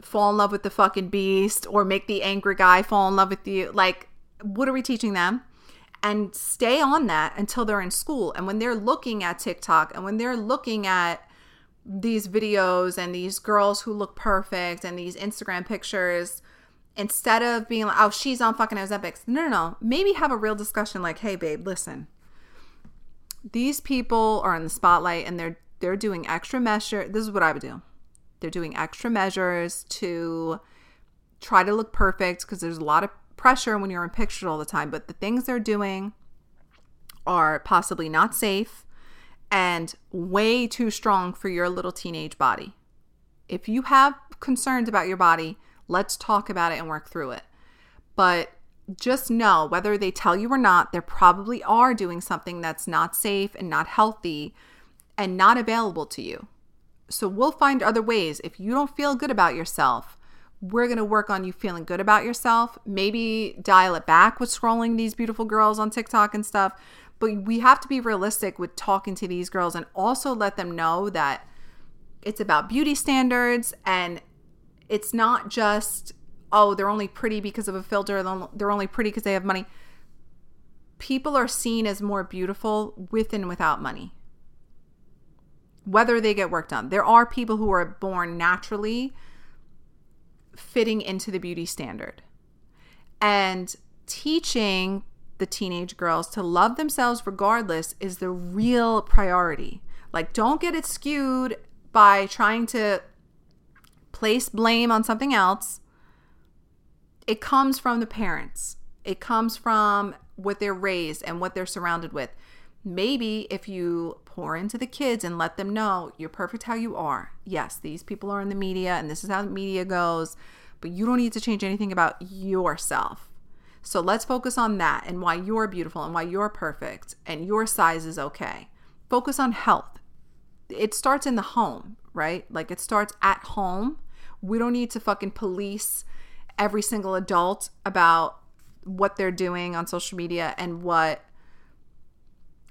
fall in love with the fucking beast or make the angry guy fall in love with you like what are we teaching them and stay on that until they're in school and when they're looking at tiktok and when they're looking at these videos and these girls who look perfect and these Instagram pictures instead of being like, oh, she's on fucking Ozempic. No, no, no. Maybe have a real discussion like, hey, babe, listen. These people are in the spotlight and they're they're doing extra measure. This is what I would do. They're doing extra measures to try to look perfect because there's a lot of pressure when you're in pictures all the time. But the things they're doing are possibly not safe and way too strong for your little teenage body. If you have concerns about your body, let's talk about it and work through it. But just know whether they tell you or not, they probably are doing something that's not safe and not healthy and not available to you. So we'll find other ways. If you don't feel good about yourself, we're going to work on you feeling good about yourself. Maybe dial it back with scrolling these beautiful girls on TikTok and stuff. But we have to be realistic with talking to these girls and also let them know that it's about beauty standards and it's not just, oh, they're only pretty because of a filter, they're only pretty because they have money. People are seen as more beautiful with and without money, whether they get work done. There are people who are born naturally fitting into the beauty standard. And teaching the teenage girls to love themselves regardless is the real priority. Like, don't get it skewed by trying to place blame on something else. It comes from the parents, it comes from what they're raised and what they're surrounded with. Maybe if you pour into the kids and let them know you're perfect how you are. Yes, these people are in the media and this is how the media goes, but you don't need to change anything about yourself so let's focus on that and why you're beautiful and why you're perfect and your size is okay. Focus on health. It starts in the home, right? Like it starts at home. We don't need to fucking police every single adult about what they're doing on social media and what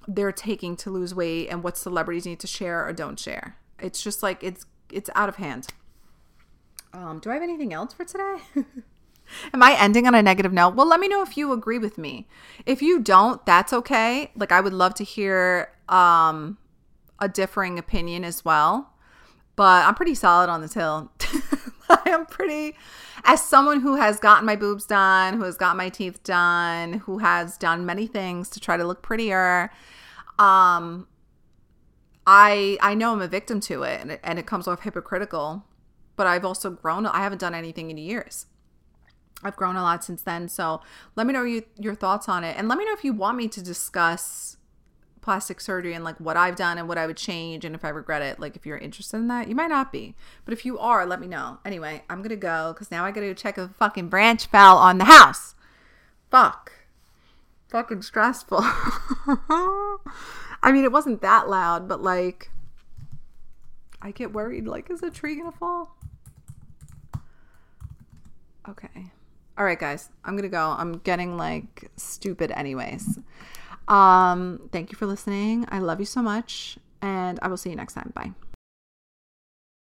they're taking to lose weight and what celebrities need to share or don't share. It's just like it's it's out of hand. Um, do I have anything else for today? Am I ending on a negative note? Well, let me know if you agree with me. If you don't, that's okay. Like I would love to hear um a differing opinion as well. But I'm pretty solid on this hill. I am pretty as someone who has gotten my boobs done, who has got my teeth done, who has done many things to try to look prettier. Um I I know I'm a victim to it and it, and it comes off hypocritical, but I've also grown. I haven't done anything in years. I've grown a lot since then. So let me know you, your thoughts on it. And let me know if you want me to discuss plastic surgery and like what I've done and what I would change and if I regret it. Like if you're interested in that, you might not be. But if you are, let me know. Anyway, I'm to go because now I got to check a fucking branch fell on the house. Fuck. Fucking stressful. I mean, it wasn't that loud, but like, I get worried. Like, is a tree to fall? Okay. All right, guys, I'm to go. I'm getting like stupid, anyways. Um, thank you for listening. I love you so much, and I will see you next time. Bye.